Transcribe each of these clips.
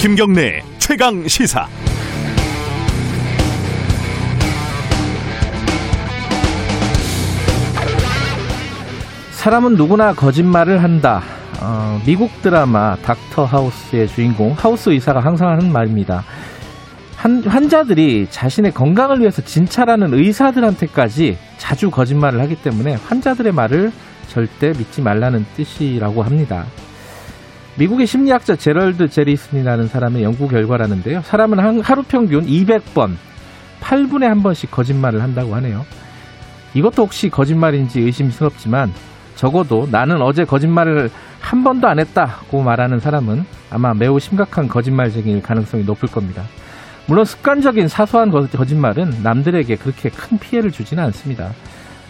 김경래 최강 시사. 사람은 누구나 거짓말을 한다. 어, 미국 드라마 닥터 하우스의 주인공 하우스 의사가 항상 하는 말입니다. 한, 환자들이 자신의 건강을 위해서 진찰하는 의사들한테까지 자주 거짓말을 하기 때문에 환자들의 말을 절대 믿지 말라는 뜻이라고 합니다. 미국의 심리학자 제럴드 제리슨이라는 사람의 연구 결과라는데요. 사람은 하루 평균 200번, 8분에 한 번씩 거짓말을 한다고 하네요. 이것도 혹시 거짓말인지 의심스럽지만 적어도 나는 어제 거짓말을 한 번도 안 했다고 말하는 사람은 아마 매우 심각한 거짓말쟁이일 가능성이 높을 겁니다. 물론 습관적인 사소한 거짓말은 남들에게 그렇게 큰 피해를 주지는 않습니다.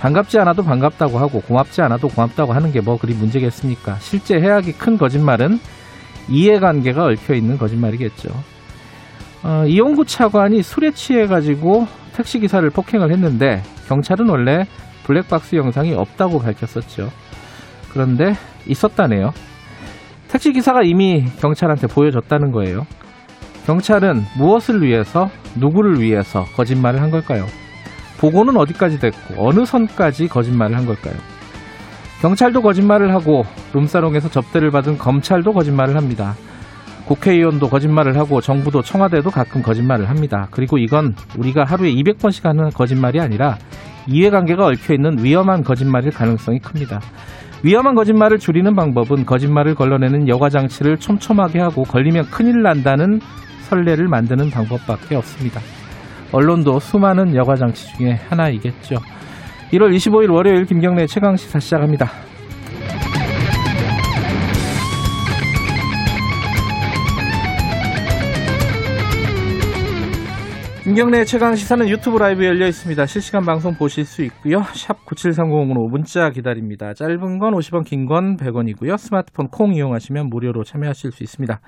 반갑지 않아도 반갑다고 하고 고맙지 않아도 고맙다고 하는 게 뭐 그리 문제겠습니까? 실제 해악이 큰 거짓말은 이해관계가 얽혀 있는 거짓말이겠죠. 어, 이용구 차관이 술에 취해가지고 택시기사를 폭행을 했는데 경찰은 원래 블랙박스 영상이 없다고 밝혔었죠. 그런데 있었다네요. 택시기사가 이미 경찰한테 보여줬다는 거예요. 경찰은 무엇을 위해서, 누구를 위해서 거짓말을 한 걸까요? 보고는 어디까지 됐고, 어느 선까지 거짓말을 한 걸까요? 경찰도 거짓말을 하고, 룸사롱에서 접대를 받은 검찰도 거짓말을 합니다. 국회의원도 거짓말을 하고, 정부도 청와대도 가끔 거짓말을 합니다. 그리고 이건 우리가 하루에 200번씩 하는 거짓말이 아니라 이해관계가 얽혀 있는 위험한 거짓말일 가능성이 큽니다. 위험한 거짓말을 줄이는 방법은 거짓말을 걸러내는 여과 장치를 촘촘하게 하고 걸리면 큰일 난다는 선례를 만드는 방법밖에 없습니다. 언론도 수많은 여과 장치 중에 하나이겠죠. 1월 25일 월요일 김경래 최강 시사 시작합니다. 김경래 최강 시사는 유튜브 라이브 열려 있습니다. 실시간 방송 보실 수 있고요. 샵 9730으로 문자 기다립니다. 짧은 건 50원, 긴 건 100원이고요. 스마트폰 콩 이용하시면 무료로 참여하실 수 있습니다.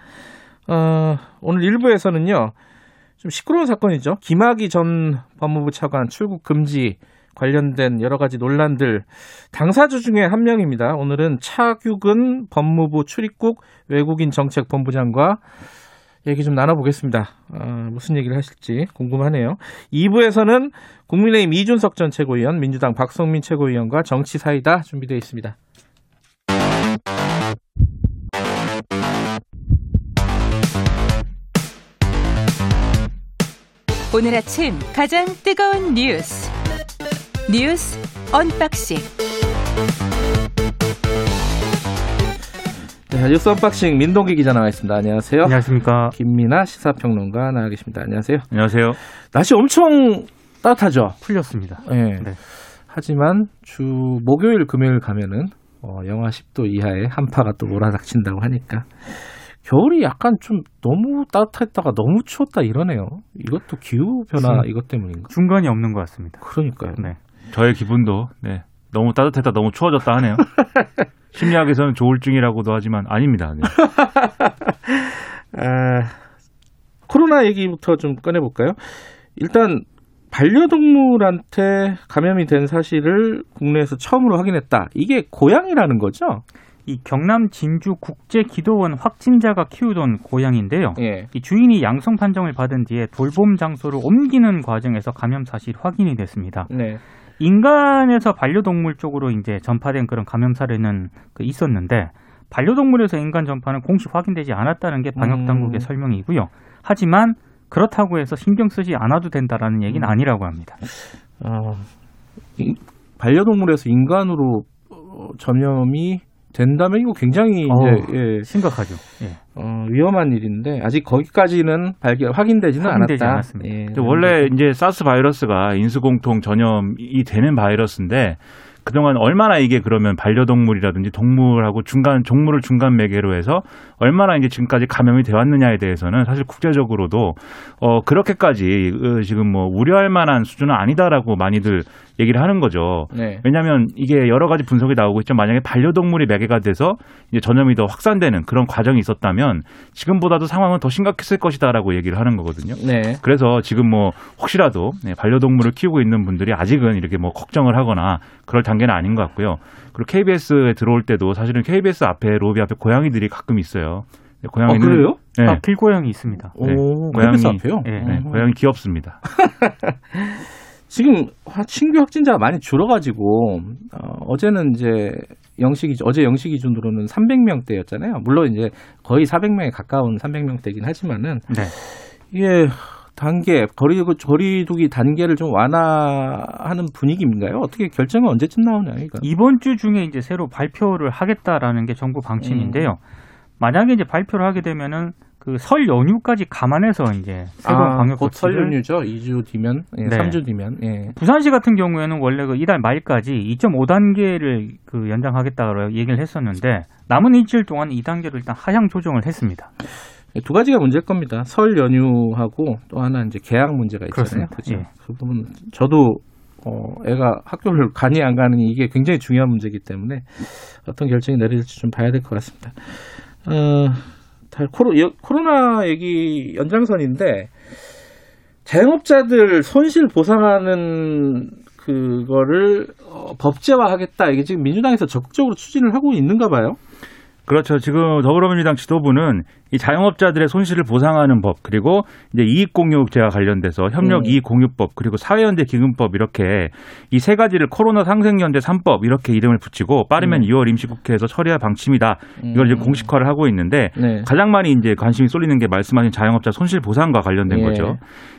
어, 오늘 1부에서는요. 좀 시끄러운 사건이죠. 김학의 전 법무부 차관 출국 금지 관련된 여러 가지 논란들 당사주 중에 한 명입니다. 오늘은 차규근 법무부 출입국 외국인 정책 본부장과 얘기 좀 나눠보겠습니다. 어, 무슨 얘기를 하실지 궁금하네요. 2부에서는 국민의힘 이준석 전 최고위원, 민주당 박성민 최고위원과 정치 사이다 준비되어 있습니다. 오늘 아침 가장 뜨거운 뉴스 뉴스 unboxing 네, 뉴스 unboxing 민동기 기자 나와 있습니다. 안녕하세요. 안녕하십니까. 김민아 시사평론가 나와 계십니다. 안녕하세요. 안녕하세요. 날씨 엄청 따뜻하죠? 풀렸습니다. 네. 네. 하지만 주 목요일 금요일 가면은 어, 영하 10도 이하의 한파가 또 몰아닥친다고 하니까 겨울이 약간 좀 너무 따뜻했다가 너무 추웠다 이러네요. 이것도 기후 변화 이것 때문인가? 중간이 없는 것 같습니다. 그러니까요. 네. 저의 기분도 네. 너무 따뜻했다 너무 추워졌다 하네요. 심리학에서는 조울증이라고도 하지만 아닙니다. 네. 아, 코로나 얘기부터 좀 꺼내볼까요? 일단 반려동물한테 감염이 된 사실을 국내에서 처음으로 확인했다. 이게 고양이라는 거죠? 이 경남 진주 국제 기도원 확진자가 키우던 고양인데요. 예. 이 주인이 양성 판정을 받은 뒤에 돌봄 장소를 옮기는 과정에서 감염 사실이 확인이 됐습니다. 네. 인간에서 반려동물 쪽으로 이제 전파된 그런 감염 사례는 그 있었는데 반려동물에서 인간 전파는 공식 확인되지 않았다는 게 방역 당국의 음. 설명이고요. 하지만 그렇다고 해서 신경 쓰지 않아도 된다라는 얘기는 음. 아니라고 합니다. 어, 반려동물에서 인간으로 어, 전염이 된다면 이거 굉장히 어, 이제 예, 심각하죠. 예. 어, 위험한 일인데 아직 거기까지는 발견 확인되지는 확인되지 않았다. 않았습니다. 예. 원래 이제 사스 바이러스가 인수공통 전염이 되는 바이러스인데 그동안 얼마나 이게 그러면 반려동물이라든지 동물하고 중간 종물을 중간 매개로 해서 얼마나 이제 지금까지 감염이 되어 왔느냐에 대해서는 사실 국제적으로도 어 그렇게까지 어, 지금 뭐 우려할 만한 수준은 아니다라고 많이들 얘기를 하는 거죠. 네. 왜냐하면 이게 여러 가지 분석이 나오고 있죠. 만약에 반려동물이 매개가 돼서 이제 전염이 더 확산되는 그런 과정이 있었다면 지금보다도 상황은 더 심각했을 것이다라고 얘기를 하는 거거든요. 네. 그래서 지금 뭐 혹시라도 네, 반려동물을 키우고 있는 분들이 아직은 이렇게 뭐 걱정을 하거나 그럴 단계는 아닌 것 같고요. 그리고 KBS에 들어올 때도 사실은 KBS 앞에 로비 앞에 고양이들이 가끔 있어요. 네, 고양이는 아, 그래요? 네. 아, 길고양이 있습니다. 오, 네. 고양이 앞에요? 네, 네, 고양이 귀엽습니다. 지금 신규 확진자가 많이 줄어가지고 어, 제는 이제 영시 기 어제 영시 기준으로는 300명대였잖아요. 물론 이제 거의 400명에 가까운 300명대긴 하지만은 네. 이게 단계 거리 거리두기 단계를 좀 완화하는 분위기인가요? 어떻게 결정은 언제쯤 나오나요? 이거? 이번 주 중에 이제 새로 발표를 하겠다라는 게 정부 방침인데요. 음. 만약에 이제 발표를 하게 되면은 그 설 연휴까지 감안해서 이제 새로운 아, 방역 곧설 연휴죠. 2주 뒤면, 예, 네. 3주 뒤면. 예. 부산시 같은 경우에는 원래 그 이달 말까지 2.5단계를 그 연장하겠다고 얘기를 했었는데 남은 일주일 동안 2단계로 일단 하향 조정을 했습니다. 예, 두 가지가 문제일 겁니다. 설 연휴하고 또 하나 이제 개학 문제가 있잖아요. 그렇죠. 예. 그 부분 저도 어, 애가 학교를 가니 안 가니 이게 굉장히 중요한 문제이기 때문에 어떤 결정이 내려질지 좀 봐야 될 것 같습니다. 어, 코로, 코로나 얘기 연장선인데 자영업자들 손실 보상하는 그거를 어, 법제화하겠다. 이게 지금 민주당에서 적극적으로 추진을 하고 있는가 봐요. 그렇죠. 지금 더불어민주당 지도부는 이 자영업자들의 손실을 보상하는 법 그리고 이제 이익 공유제와 관련돼서 협력 음. 이익 공유법 그리고 사회연대 기금법 이렇게 이 세 가지를 코로나 상생연대 3법 이렇게 이름을 붙이고 빠르면 음. 2월 임시국회에서 처리할 방침이다. 이걸 이제 음. 공식화를 하고 있는데 네. 가장 많이 이제 관심이 쏠리는 게 말씀하신 자영업자 손실 보상과 관련된 예. 거죠.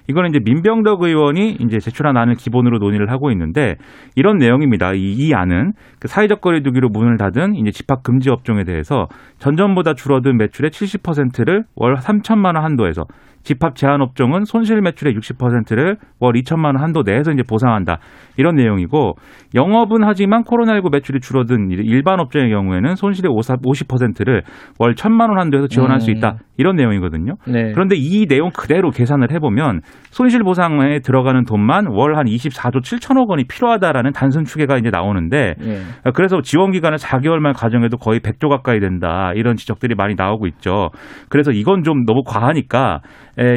이거는 이제 민병덕 의원이 이제 제출한 안을 기본으로 논의를 하고 있는데 이런 내용입니다. 이, 이 안은 그 사회적 거리두기로 문을 닫은 이제 집합 금지 업종에 대해서 전전보다 줄어든 매출의 70%를 월 3천만 원 한도에서 집합 제한 업종은 손실 매출의 60%를 월 2천만 원 한도 내에서 이제 보상한다. 이런 내용이고 영업은 하지만 코로나19 매출이 줄어든 일반 업종의 경우에는 손실의 50%를 월 1천만 원 한도에서 지원할 음. 수 있다. 이런 내용이거든요. 네. 그런데 이 내용 그대로 계산을 해보면 손실 보상에 들어가는 돈만 월 한 24조 7천억 원이 필요하다라는 단순 추계가 이제 나오는데 네. 그래서 지원 기간을 4개월만 가정해도 거의 100조 가까이 된다. 이런 지적들이 많이 나오고 있죠. 그래서 이건 좀 너무 과하니까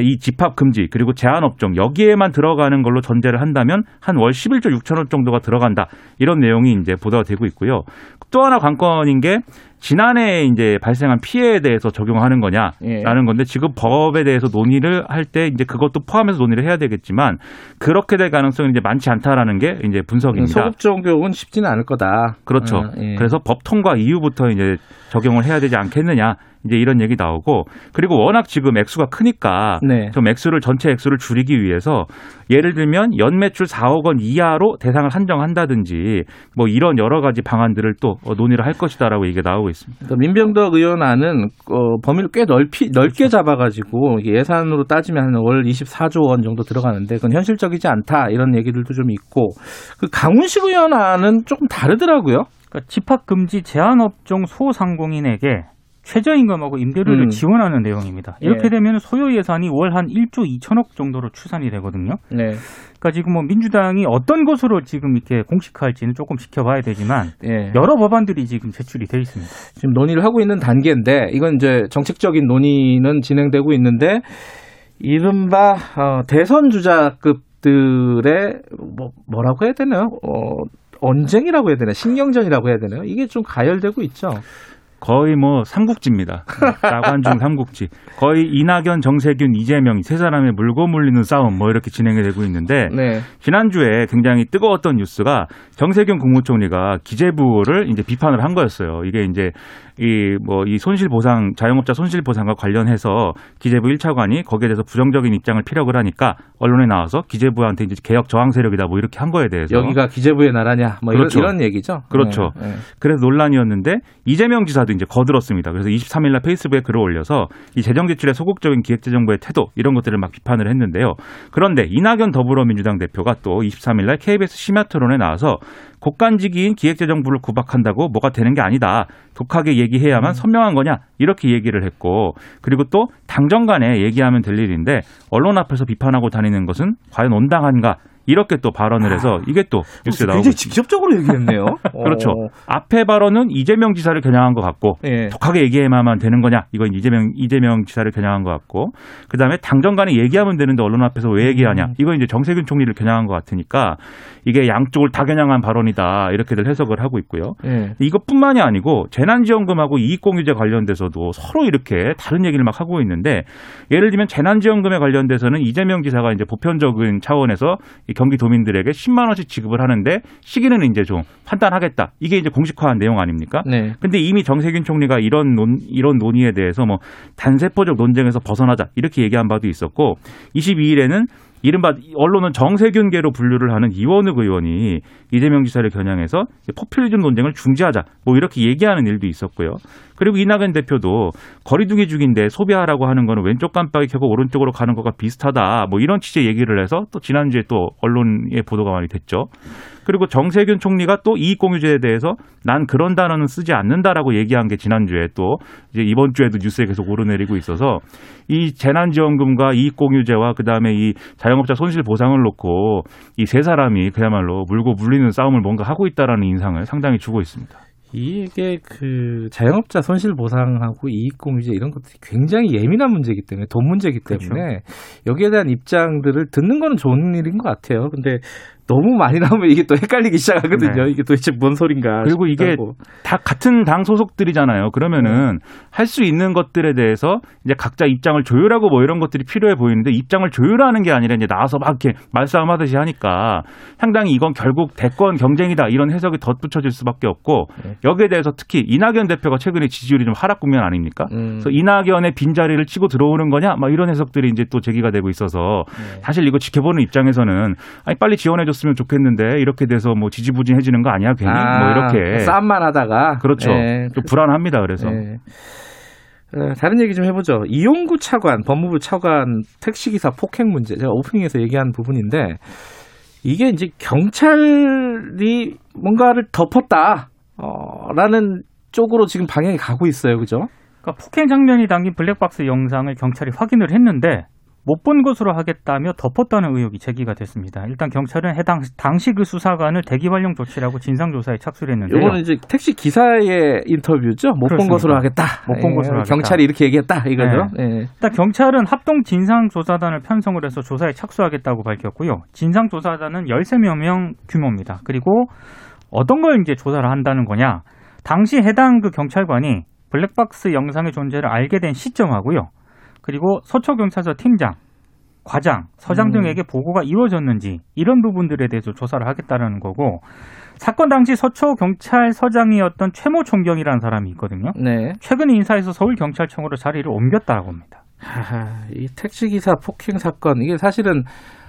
이 집합 금지 그리고 제한 업종 여기에만 들어가는 걸로 전제를 한다면 한 월 11조 6천억 정도가 들어간다 이런 내용이 이제 보도가 되고 있고요. 또 하나 관건인 게 지난해 이제 발생한 피해에 대해서 적용하는 거냐라는 예. 건데 지금 법에 대해서 논의를 할 때 이제 그것도 포함해서 논의를 해야 되겠지만 그렇게 될 가능성이 이제 많지 않다라는 게 이제 분석입니다. 소급 적용은 쉽지는 않을 거다. 그렇죠. 어, 예. 그래서 법 통과 이후부터 이제 적용을 해야 되지 않겠느냐 이제 이런 얘기 나오고 그리고 워낙 지금 액수가 크니까 네. 좀 액수를 전체 액수를 줄이기 위해서 예를 들면 연 매출 4억 원 이하로 대상을 한정한다든지 뭐 이런 여러 가지 방안들을 또 논의를 할 것이다라고 얘기가 나오고 있습니다. 그러니까 민병덕 의원안은 어, 범위를 꽤 넓히 넓게 잡아가지고 예산으로 따지면 월 24조 원 정도 들어가는데 그건 현실적이지 않다 이런 얘기들도 좀 있고 그 강훈식 의원안은 조금 다르더라고요. 그러니까 집합 금지 제한 업종 소상공인에게 최저임금하고 임대료를 음. 지원하는 내용입니다. 이렇게 네. 되면 소요 예산이 월 한 1조 2천억 정도로 추산이 되거든요. 네. 그러니까 지금 뭐 민주당이 어떤 것으로 지금 이렇게 공식화할지는 조금 지켜봐야 되지만 네. 여러 법안들이 지금 제출이 돼 있습니다. 지금 논의를 하고 있는 단계인데 이건 이제 정책적인 논의는 진행되고 있는데 이른바 어, 대선 주자급 들의 뭐 뭐라고 해야 되나요? 어, 언쟁이라고 해야 되나? 신경전이라고 해야 되나요? 이게 좀 가열되고 있죠. 거의 뭐 삼국지입니다. 나관중 삼국지. 거의 이낙연, 정세균, 이재명 세 사람의 물고 물리는 싸움 뭐 이렇게 진행이 되고 있는데 네. 지난주에 굉장히 뜨거웠던 뉴스가 정세균 국무총리가 기재부를 이제 비판을 한 거였어요. 이게 이제 이 뭐이 뭐 손실 보상 자영업자 손실 보상과 관련해서 기재부 1차관이 거기에 대해서 부정적인 입장을 피력을 하니까 언론에 나와서 기재부한테 이제 개혁 저항 세력이다 뭐 이렇게 한 거에 대해서 여기가 기재부의 나라냐 뭐 그렇죠. 이런, 이런 얘기죠. 그렇죠. 네, 네. 그래서 논란이었는데 이재명 지사도 이제 거들었습니다. 그래서 23일 날 페이스북에 글을 올려서 이 재정 지출의 소극적인 기획재정부의 태도 이런 것들을 막 비판을 했는데요. 그런데 이낙연 더불어민주당 대표가 또 23일 날 KBS 심야 토론에 나와서 국간직인 기획재정부를 구박한다고 뭐가 되는 게 아니다. 독하게 얘기해야만 음. 선명한 거냐 이렇게 얘기를 했고 그리고 또 당정 간에 얘기하면 될 일인데 언론 앞에서 비판하고 다니는 것은 과연 온당한가 이렇게 또 발언을 해서 이게 또 뉴스에 나오고 굉장히 직접적으로 얘기했네요. 그렇죠. 어. 앞에 발언은 이재명 지사를 겨냥한 것 같고 예. 독하게 얘기해야만 되는 거냐? 이건 이재명 이재명 지사를 겨냥한 것 같고 그 다음에 당정간에 얘기하면 되는데 언론 앞에서 왜 얘기하냐? 음. 이건 이제 정세균 총리를 겨냥한 것 같으니까 이게 양쪽을 다 겨냥한 발언이다 이렇게들 해석을 하고 있고요. 예. 이것뿐만이 아니고 재난지원금하고 이익공유제 관련돼서도 서로 이렇게 다른 얘기를 막 하고 있는데 예를 들면 재난지원금에 관련돼서는 이재명 지사가 이제 보편적인 차원에서 경기도민들에게 10만 원씩 지급을 하는데 시기는 이제 좀 판단하겠다. 이게 이제 공식화한 내용 아닙니까? 네. 근데 이미 정세균 총리가 이런 논 이런 논의에 대해서 뭐 단세포적 논쟁에서 벗어나자 이렇게 얘기한 바도 있었고 22일에는 이른바 언론은 정세균계로 분류를 하는 이원욱 의원이 이재명 지사를 겨냥해서 포퓰리즘 논쟁을 중지하자 뭐 이렇게 얘기하는 일도 있었고요. 그리고 이낙연 대표도 거리두기 중인데 소비하라고 하는 거는 왼쪽 깜빡이 켜고 오른쪽으로 가는 것과 비슷하다. 뭐 이런 취지의 얘기를 해서 또 지난주에 또 언론의 보도가 많이 됐죠. 그리고 정세균 총리가 또 이익공유제에 대해서 난 그런 단어는 쓰지 않는다라고 얘기한 게 지난주에 또 이제 이번 주에도 뉴스에 계속 오르내리고 있어서 이 재난지원금과 이익공유제와 그다음에 이 자영업자 손실 보상을 놓고 이 세 사람이 그야말로 물고 물리는 싸움을 뭔가 하고 있다라는 인상을 상당히 주고 있습니다. 이게 그 자영업자 손실 보상하고 이익 공유제 이런 것들이 굉장히 예민한 문제이기 때문에 돈 문제이기 때문에 그렇죠. 여기에 대한 입장들을 듣는 거는 좋은 일인 것 같아요. 근데 너무 많이 나오면 이게 또 헷갈리기 시작하거든요. 네. 이게 도대체 뭔 소린가. 그리고 이게 다 같은 당 소속들이잖아요. 그러면은 네. 할수 있는 것들에 대해서 이제 각자 입장을 조율하고 뭐 이런 것들이 필요해 보이는데 입장을 조율하는 게 아니라 이제 나와서 막 이렇게 말싸움 하듯이 하니까 상당히 이건 결국 대권 경쟁이다 이런 해석이 덧붙여질 수밖에 없고 네. 여기에 대해서 특히 이낙연 대표가 최근에 지지율이 좀 하락 국면 아닙니까? 음. 그래서 이낙연의 빈자리를 치고 들어오는 거냐? 막 이런 해석들이 이제 또 제기가 되고 있어서 네. 사실 이거 지켜보는 입장에서는 아니 빨리 지원해 줬으면 좋겠는데 이렇게 돼서 뭐 지지부진해지는 거 아니야 괜히? 아, 뭐 이렇게. 싸움만 하다가. 그렇죠. 네. 좀 불안합니다 그래서. 네. 어, 다른 얘기 좀 해보죠. 이용구 차관 법무부 차관 택시기사 폭행 문제. 제가 오프닝에서 얘기한 부분인데 이게 이제 경찰이 뭔가를 덮었다. 어, 라는 쪽으로 지금 방향이 가고 있어요. 그죠? 그러니까 폭행 장면이 담긴 블랙박스 영상을 경찰이 확인을 했는데 못 본 것으로 하겠다며 덮었다는 의혹이 제기가 됐습니다. 일단 경찰은 해당 당시 그 수사관을 대기 활용 조치라고 진상 조사에 착수를 했는데요. 이거는 이제 택시 기사의 인터뷰죠. 못 본 것으로 하겠다. 못 본 것으로 예, 하겠다. 경찰이 이렇게 얘기했다 이거죠. 네. 네. 일단 경찰은 합동 진상 조사단을 편성을 해서 조사에 착수하겠다고 밝혔고요. 진상 조사단은 13명 규모입니다. 그리고 어떤 걸 이제 조사를 한다는 거냐? 당시 해당 그 경찰관이 블랙박스 영상의 존재를 알게 된 시점하고요. 그리고 서초경찰서 팀장, 과장, 서장 음. 등에게 보고가 이루어졌는지 이런 부분들에 대해서 조사를 하겠다는 거고 사건 당시 서초 경찰서장이었던 최모 총경이라는 사람이 있거든요. 네. 최근 인사에서 서울 경찰청으로 자리를 옮겼다고 합니다. 하하, 이 택시 기사 폭행 사건 이게 사실은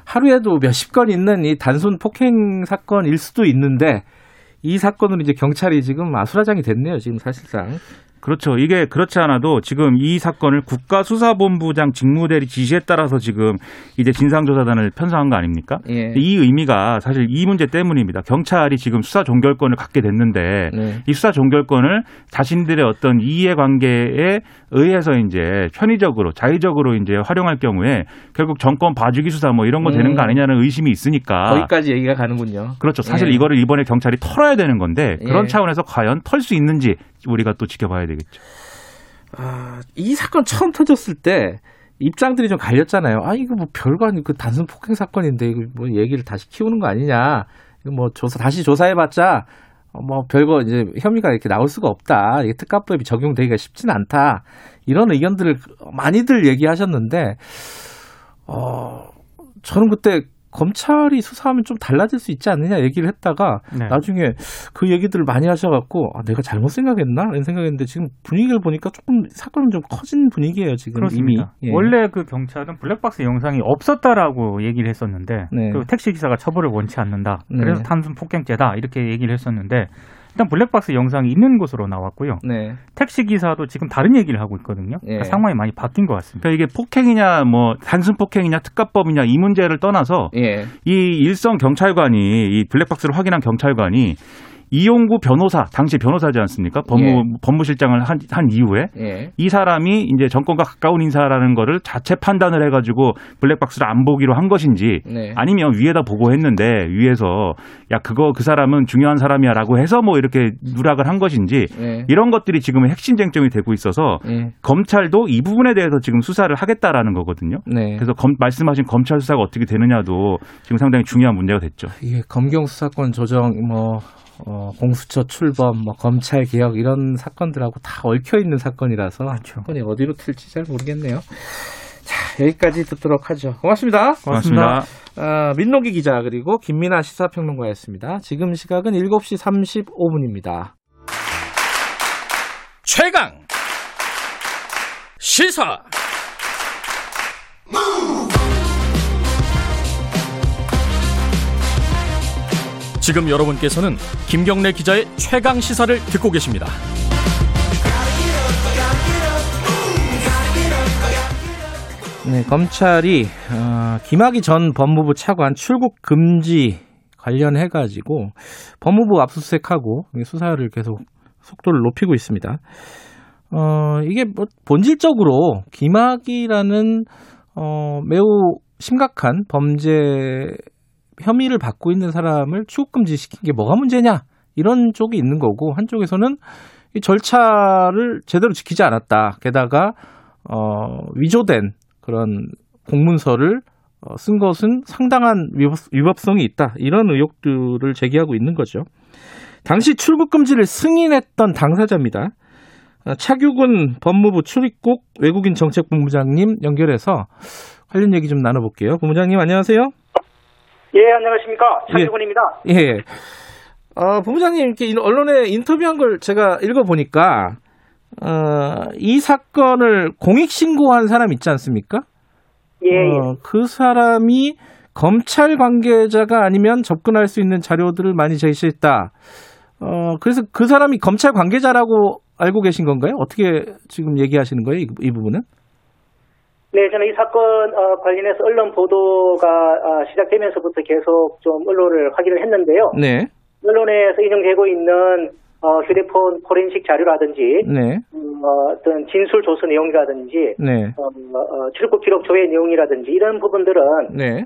하루에도 몇십 건 있는 이 단순 폭행 사건일 수도 있는데 이 사건으로 이제 경찰이 지금 아수라장이 됐네요. 지금 사실상 그렇죠. 이게 그렇지 않아도 지금 이 사건을 국가수사본부장 직무대리 지시에 따라서 지금 이제 진상조사단을 편성한 거 아닙니까? 예. 이 의미가 사실 이 문제 때문입니다. 경찰이 지금 수사 종결권을 갖게 됐는데 네. 이 수사 종결권을 자신들의 어떤 이해관계에 의해서 이제 편의적으로 자의적으로 이제 활용할 경우에 결국 정권 봐주기 수사 뭐 이런 거 되는 음. 거 아니냐는 의심이 있으니까 거기까지 얘기가 가는군요. 그렇죠. 사실 예. 이거를 이번에 경찰이 털어야 되는 건데 그런 예. 차원에서 과연 털 수 있는지 우리가 또 지켜봐야 되겠죠. 아, 이 사건 처음 터졌을 때 입장들이 좀 갈렸잖아요. 아, 이거 뭐 별거 아니고 그 단순 폭행 사건인데 이거 뭐 얘기를 다시 키우는 거 아니냐. 이거 뭐 조사 다시 조사해봤자 어, 뭐 별거 이제 혐의가 이렇게 나올 수가 없다. 이게 특가법이 적용되기가 쉽지는 않다. 이런 의견들을 많이들 얘기하셨는데 어 저는 그때 검찰이 수사하면 좀 달라질 수 있지 않느냐 얘기를 했다가 네. 나중에 그 얘기들을 많이 하셔갖고 아, 내가 잘못 생각했나 이런 생각했는데 지금 분위기를 보니까 조금 사건은 좀 커진 분위기예요 지금 그렇습니다. 이미 예. 원래 그 경찰은 블랙박스 영상이 없었다라고 얘기를 했었는데 네. 그 택시 기사가 처벌을 원치 않는다 그래서 네. 단순 폭행죄다 이렇게 얘기를 했었는데 일단 블랙박스 영상이 있는 곳으로 나왔고요. 네. 택시 기사도 지금 다른 얘기를 하고 있거든요. 네. 그러니까 상황이 많이 바뀐 것 같습니다. 그러니까 이게 폭행이냐, 뭐 단순 폭행이냐, 특가법이냐 이 문제를 떠나서 예. 이 일선 경찰관이 이 블랙박스를 확인한 경찰관이 이용구 변호사 당시 변호사지 않습니까? 법무 예. 법무실장을 한, 한 이후에 예. 이 사람이 이제 정권과 가까운 인사라는 거를 자체 판단을 해가지고 블랙박스를 안 보기로 한 것인지 네. 아니면 위에다 보고했는데 위에서 야 그거 그 사람은 중요한 사람이야라고 해서 뭐 이렇게 누락을 한 것인지 네. 이런 것들이 지금 핵심 쟁점이 되고 있어서 네. 검찰도 이 부분에 대해서 지금 수사를 하겠다라는 거거든요. 네. 그래서 검, 말씀하신 검찰 수사가 어떻게 되느냐도 지금 상당히 중요한 문제가 됐죠. 이게 검경 수사권 조정 뭐 어, 공수처 출범, 뭐 검찰 개혁 이런 사건들하고 다 얽혀 있는 사건이라서 그렇죠. 사건이 어디로 튈지 잘 모르겠네요. 자, 여기까지 듣도록 하죠. 고맙습니다. 고맙습니다. 어, 민노기 기자 그리고 김민아 시사평론가였습니다. 지금 시각은 7시 35분입니다. 최강 시사 지금 여러분께서는 김경래 기자의 최강 시사를 듣고 계십니다. 네, 검찰이 어, 김학의 전 법무부 차관 출국 금지 관련해 가지고 법무부 압수수색하고 수사를 계속 속도를 높이고 있습니다. 어, 이게 뭐 본질적으로 김학의라는 어, 매우 심각한 범죄 혐의를 받고 있는 사람을 출국금지 시킨 게 뭐가 문제냐 이런 쪽이 있는 거고 한쪽에서는 이 절차를 제대로 지키지 않았다. 게다가 어, 위조된 그런 공문서를 어, 쓴 것은 상당한 위법, 성이 있다. 이런 의혹들을 제기하고 있는 거죠. 당시 출국 금지를 승인했던 당사자입니다. 어, 차규근 법무부 출입국 외국인 정책본부장님 연결해서 관련 얘기 좀 나눠볼게요. 본부장님 안녕하세요. 예, 안녕하십니까. 차기군입니다. 예. 예. 어, 본부장님, 이렇게 언론에 인터뷰한 걸 제가 읽어보니까, 어, 이 사건을 공익신고한 사람 있지 않습니까? 예, 예. 어, 그 사람이 검찰 관계자가 아니면 접근할 수 있는 자료들을 많이 제시했다. 어, 그래서 그 사람이 검찰 관계자라고 알고 계신 건가요? 어떻게 지금 얘기하시는 거예요? 이, 이 부분은? 네, 저는 이 사건 어, 관련해서 언론 보도가 어, 시작되면서부터 계속 좀 언론을 확인을 했는데요. 네. 언론에서 인용되고 있는 어, 휴대폰 포렌식 자료라든지 네. 음, 어, 어떤 진술 조서 내용이라든지 네. 어, 어, 출국 기록 조회 내용이라든지 이런 부분들은 네.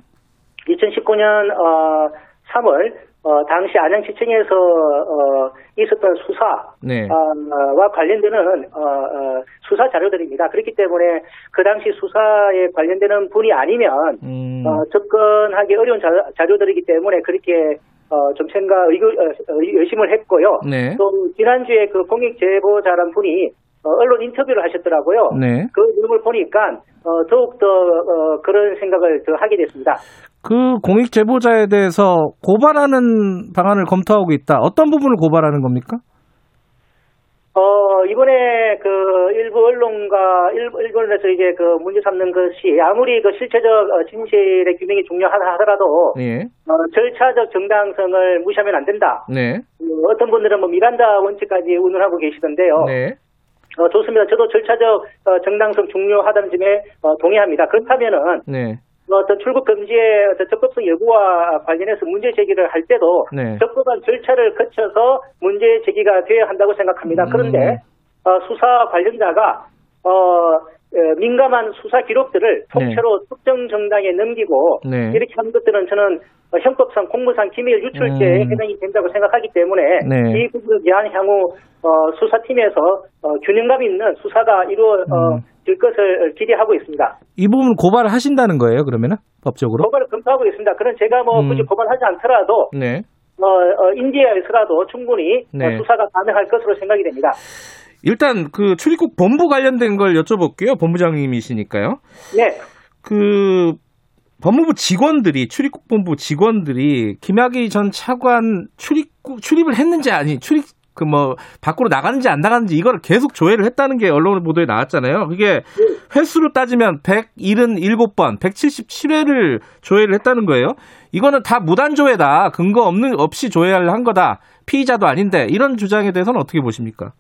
2019년 어, 3월 어, 당시 안양시청에서 어, 있었던 수사와 네. 어, 관련되는 어, 어, 수사 자료들입니다. 그렇기 때문에 그 당시 수사에 관련되는 분이 아니면 음. 어, 접근하기 어려운 자, 료들이기 때문에 그렇게 어, 좀 생각 의구, 어, 의심을 했고요. 네. 또 지난주에 그 공익 제보자란 분이 어, 언론 인터뷰를 하셨더라고요. 네. 그 내용을 보니까 어, 더욱 더 어, 그런 생각을 더 하게 됐습니다. 그 공익 제보자에 대해서 고발하는 방안을 검토하고 있다. 어떤 부분을 고발하는 겁니까? 어, 이번에 그 일부 언론과 일부, 일본에서 이제 그 문제 삼는 것이 아무리 그 실체적 어, 진실의 규명이 중요하다 하더라도 예. 어, 절차적 정당성을 무시하면 안 된다. 네. 어, 어떤 분들은 뭐 미란다 원칙까지 운운하고 계시던데요. 네. 어, 좋습니다. 저도 절차적 어, 정당성 중요하다는 점에 어, 동의합니다. 그렇다면은 네. 어떤 출국 금지의 어떤 적법성 여부와 관련해서 문제 제기를 할 때도 네. 적법한 절차를 거쳐서 문제 제기가 되어야 한다고 생각합니다. 음. 그런데 어, 수사 관련자가 어, 민감한 수사 기록들을 통째로 네. 특정 정당에 넘기고 네. 이렇게 하는 것들은 저는 형법상 공무상 기밀 유출죄에 음. 해당이 된다고 생각하기 때문에 네. 이 부분을 위한 향후 어, 수사팀에서 어, 균형감 있는 수사가 이루어질 음. 것을 기대하고 있습니다. 이 부분 고발을 하신다는 거예요, 그러면은 법적으로? 고발을 검토하고 있습니다. 그런 제가 뭐 음. 굳이 고발하지 않더라도 네. 어, 어, 인디아에서라도 충분히 네. 어, 수사가 가능할 것으로 생각이 됩니다. 일단 그 출입국 본부 관련된 걸 여쭤볼게요. 본부장님이시니까요. 네. 그 법무부 직원들이 출입국 본부 직원들이 김학의 전 차관 출입국 출입을 했는지 아니 출입 그 뭐 밖으로 나가는지 안 나가는지 이걸 계속 조회를 했다는 게 언론 보도에 나왔잖아요. 그게 횟수로 따지면 177번, 177회를 조회를 했다는 거예요. 이거는 다 무단 조회다. 근거 없는 없이 조회를 한 거다. 피의자도 아닌데 이런 주장에 대해서는 어떻게 보십니까?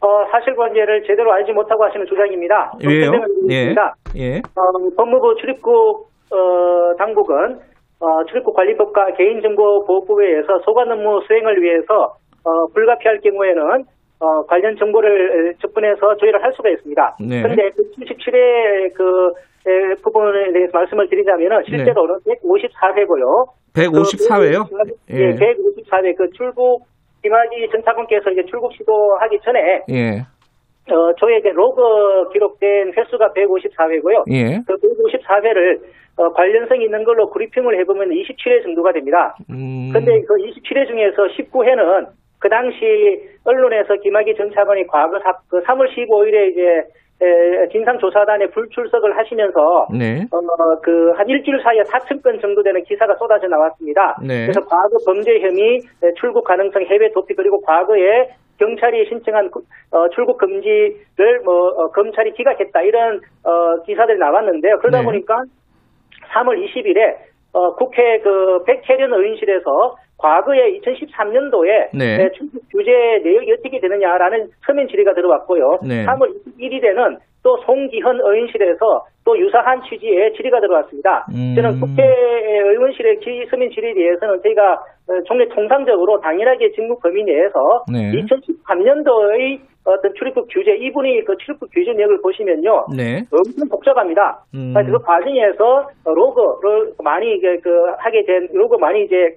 어, 사실관계를 제대로 알지 못하고 하시는 주장입니다. 왜요? 예. 예. 어, 법무부 출입국 어, 당국은 어, 출입국 관리법과 개인정보보호법에 의해서 소관 업무 수행을 위해서 어, 불가피할 경우에는 어, 관련 정보를 접근해서 조회를 할 수가 있습니다. 네. 그런데 그 77회 그 에, 부분에 대해서 말씀을 드리자면은 실제로는 네. 154회고요. 154회요? 그, 예, 154회 그 출국 김학의 전 차관께서 이제 출국 시도하기 전에 예. 어, 저에게 로그 기록된 횟수가 154회고요. 예. 그 154회를 어, 관련성 있는 걸로 그리핑을 해보면 27회 정도가 됩니다. 음. 근데 그 27회 중에서 19회는 그 당시 언론에서 김학의 전 차관이 과거 사, 그 3월 15일에 이제 에, 진상조사단에 불출석을 하시면서 네. 어, 그 한 일주일 사이에 4천 건 정도 되는 기사가 쏟아져 나왔습니다. 네. 그래서 과거 범죄 혐의 출국 가능성 해외 도피 그리고 과거에 경찰이 신청한 어, 출국 금지를 뭐 어, 검찰이 기각했다 이런 어, 기사들이 나왔는데요. 그러다 네. 보니까 3월 20일에 어, 국회 그 백혜련 의원실에서 과거에 2013년도에 네. 출국 규제 내역이 어떻게 되느냐라는 서면 질의가 들어왔고요. 네. 3월 21일에는 또 송기현 의원실에서 또 유사한 취지의 질의가 들어왔습니다. 음. 저는 국회의원실의 서면 질의에 대해서는 저희가 어, 종래 통상적으로 당연하게 직무 범위 내에서 네. 2013년도의 어떤 출입국 규제 이분이 그 출입국 규제 내역을 보시면요, 네. 엄청 복잡합니다. 음. 그 과정에서 로그를 많이 그, 그 하게 된 로그 많이 이제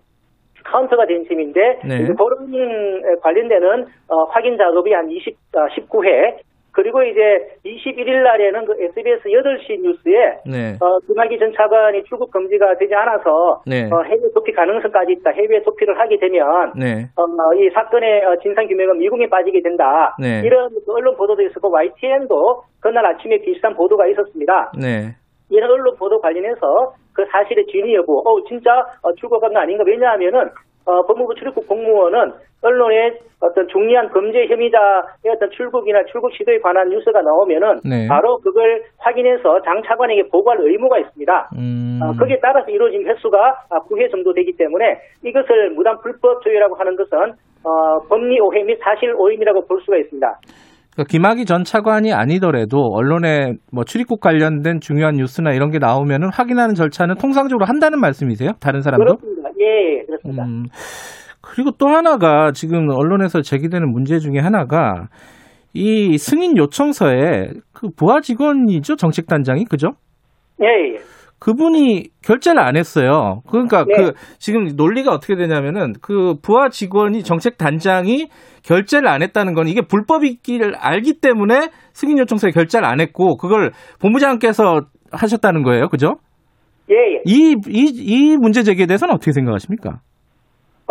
카운터가 된 셈인데 네. 그런 관련되는 어, 확인 작업이 한 20, 어, 19회 그리고 이제 21일 날에는 그 SBS 8시 뉴스에 네. 어, 김학의 전 차관이 출국 금지가 되지 않아서 네. 어, 해외 도피 가능성까지 있다. 해외 도피를 하게 되면 네. 어, 이 사건의 어, 진상 규명은 미궁에 빠지게 된다. 네. 이런 그 언론 보도도 있었고 YTN도 그날 아침에 비슷한 보도가 있었습니다. 네. 이런 언론 보도 관련해서 그 사실의 진위 여부, 어, 진짜 어, 출국한 거 아닌가? 왜냐하면은 어, 법무부 출입국 공무원은 언론에 어떤 중요한 범죄 혐의자의 어떤 출국이나 출국 시도에 관한 뉴스가 나오면은 네. 바로 그걸 확인해서 장 차관에게 보고할 의무가 있습니다. 음. 어, 거기에 따라서 이루어진 횟수가 9회 정도 되기 때문에 이것을 무단 불법 조회라고 하는 것은 어, 법리 오해 및 사실 오인이라고 볼 수가 있습니다. 그러니까 김학의 전 차관이 아니더라도 언론에 뭐 출입국 관련된 중요한 뉴스나 이런 게 나오면은 확인하는 절차는 통상적으로 한다는 말씀이세요? 다른 사람도? 그렇습니다. 예, 그렇습니다. 음, 그리고 또 하나가 지금 언론에서 제기되는 문제 중에 하나가 이 승인 요청서에 그 부하 직원이죠 정책 단장이 그죠? 예. 예. 그분이 결제를 안 했어요. 그러니까 네. 그 지금 논리가 어떻게 되냐면은 그 부하 직원이 정책 단장이 결제를 안 했다는 건 이게 불법이기를 알기 때문에 승인 요청서에 결제를 안 했고 그걸 본부장께서 하셨다는 거예요. 그죠? 예, 예. 이, 이, 이 문제 제기에 대해서는 어떻게 생각하십니까?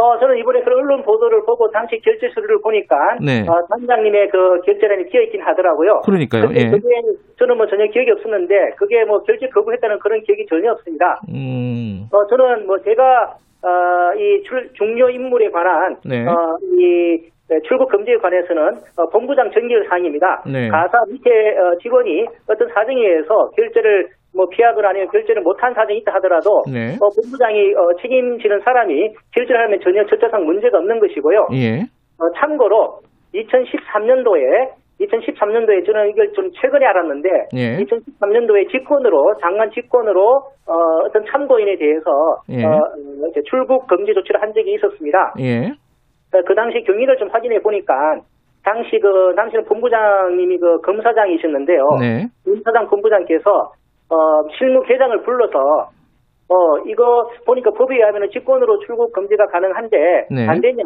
어, 저는 이번에 그 언론 보도를 보고 당시 결제 서류를 보니까 네. 어, 단장님의 그 결제란이 비어 있긴 하더라고요. 그러니까요. 예. 그게 저는 뭐 전혀 기억이 없었는데 그게 뭐 결제 거부했다는 그런 기억이 전혀 없습니다. 음. 어, 저는 뭐 제가 어, 이 출, 중요 인물에 관한 네. 어, 이 출국 금지에 관해서는 어, 본부장 정결 사항입니다. 네. 가사 밑에 어, 직원이 어떤 사정에 의해서 결제를 뭐 피하거나 아니면 결제를 못한 사정이 있다 하더라도 네. 어, 본부장이 어, 책임지는 사람이 결제를 하면 전혀 절차상 문제가 없는 것이고요. 예. 어, 참고로 2013년도에 2013년도에 저는 이걸 좀 최근에 알았는데 예. 2013년도에 직권으로 장관 직권으로 어, 어떤 참고인에 대해서 예. 어, 출국 금지 조치를 한 적이 있었습니다. 예. 어, 그 당시 경위를 좀 확인해 보니까 당시 그 당시는 본부장님이 그 검사장이셨는데요. 네. 검사장 본부장께서 어, 실무 계장을 불러서 어, 이거 보니까 법에 의하면 직권으로 출국 금지가 가능한데 네. 안 되냐.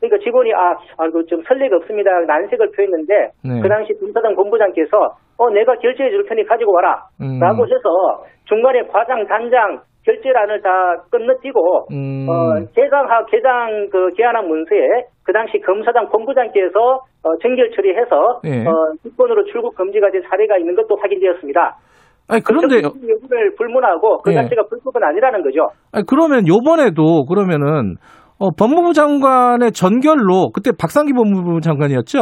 그러니까 직원이 아, 아, 그좀 설레가 없습니다. 난색을 표했는데 네. 그 당시 검사장 본부장께서 어, 내가 결제해 줄 테니 가지고 와라. 음. 라고 해서 중간에 과장, 단장, 결제란을 다 건너뛰고 음. 어, 계장하 계장 그 개안한 문서에 그 당시 검사장 본부장께서 어, 정결 처리해서 네. 어, 직권으로 출국 금지가 된 사례가 있는 것도 확인되었습니다. 아니 그런데 여부를 불문하고 그 네. 자체가 불법은 아니라는 거죠. 아니 그러면 요번에도 그러면은 어, 법무부 장관의 전결로 그때 박상기 법무부 장관이었죠.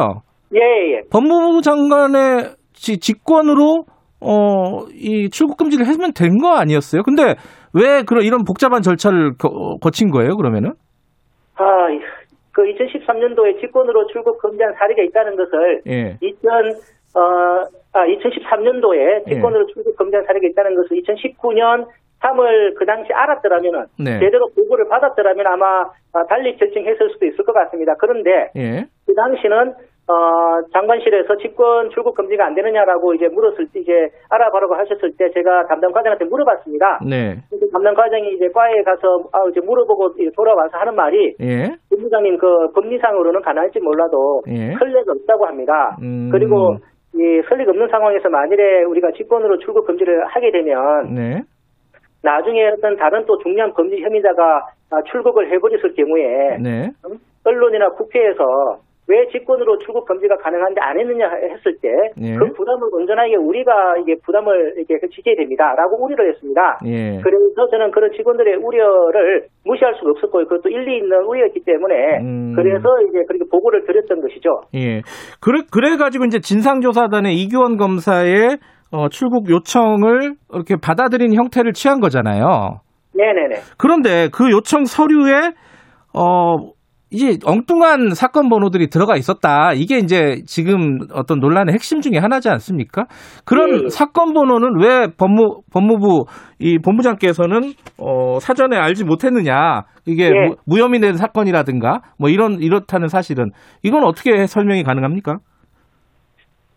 예, 예. 법무부 장관의 지, 직권으로 어, 이 출국 금지를 하면 된 거 아니었어요? 근데 왜 그런 이런 복잡한 절차를 거, 거친 거예요? 그러면은? 아, 그 2013년도에 직권으로 출국 금지한 사례가 있다는 것을 예. 2000 어, 아, 2013년도에 직권으로 예. 출국 금지한 사례가 있다는 것을 2019년 참을 그 당시 알았더라면은 네. 제대로 보고를 받았더라면 아마 아, 달리 결정했을 수도 있을 것 같습니다. 그런데 예. 그 당시는 어, 장관실에서 집권 출국 금지가 안 되느냐라고 이제 물었을 때 이제 알아보라고 하셨을 때 제가 담당 과장한테 물어봤습니다. 네. 담당 과장이 이제 과에 가서 아, 이제 물어보고 돌아와서 하는 말이 예. 본부장님 그 법리상으로는 가능할지 몰라도 예. 설례가 없다고 합니다. 음. 그리고 이 설례가 없는 상황에서 만일에 우리가 집권으로 출국 금지를 하게 되면 네. 나중에 어떤 다른 또 중요한 범죄 혐의자가 출국을 해버렸을 경우에 네. 언론이나 국회에서 왜 직권으로 출국 금지가 가능한데 안 했느냐 했을 때그 예. 그 부담을 온전하게 우리가 이게 부담을 이렇게 지게 됩니다라고 우려를 했습니다. 예. 그래서 저는 그런 직원들의 우려를 무시할 수가 없었고 그것도 일리 있는 우려였기 때문에 음. 그래서 이제 그렇게 보고를 드렸던 것이죠. 예. 그래 그래 가지고 이제 진상조사단의 이규원 검사의 어, 출국 요청을 이렇게 받아들인 형태를 취한 거잖아요. 네네네. 그런데 그 요청 서류에 어 이제 엉뚱한 사건 번호들이 들어가 있었다. 이게 이제 지금 어떤 논란의 핵심 중에 하나지 않습니까? 그런 네. 사건 번호는 왜 법무 법무부 이 본부장께서는 어 사전에 알지 못했느냐? 이게 네. 무 혐의 된 사건이라든가 뭐 이런 이렇다는 사실은 이건 어떻게 설명이 가능합니까?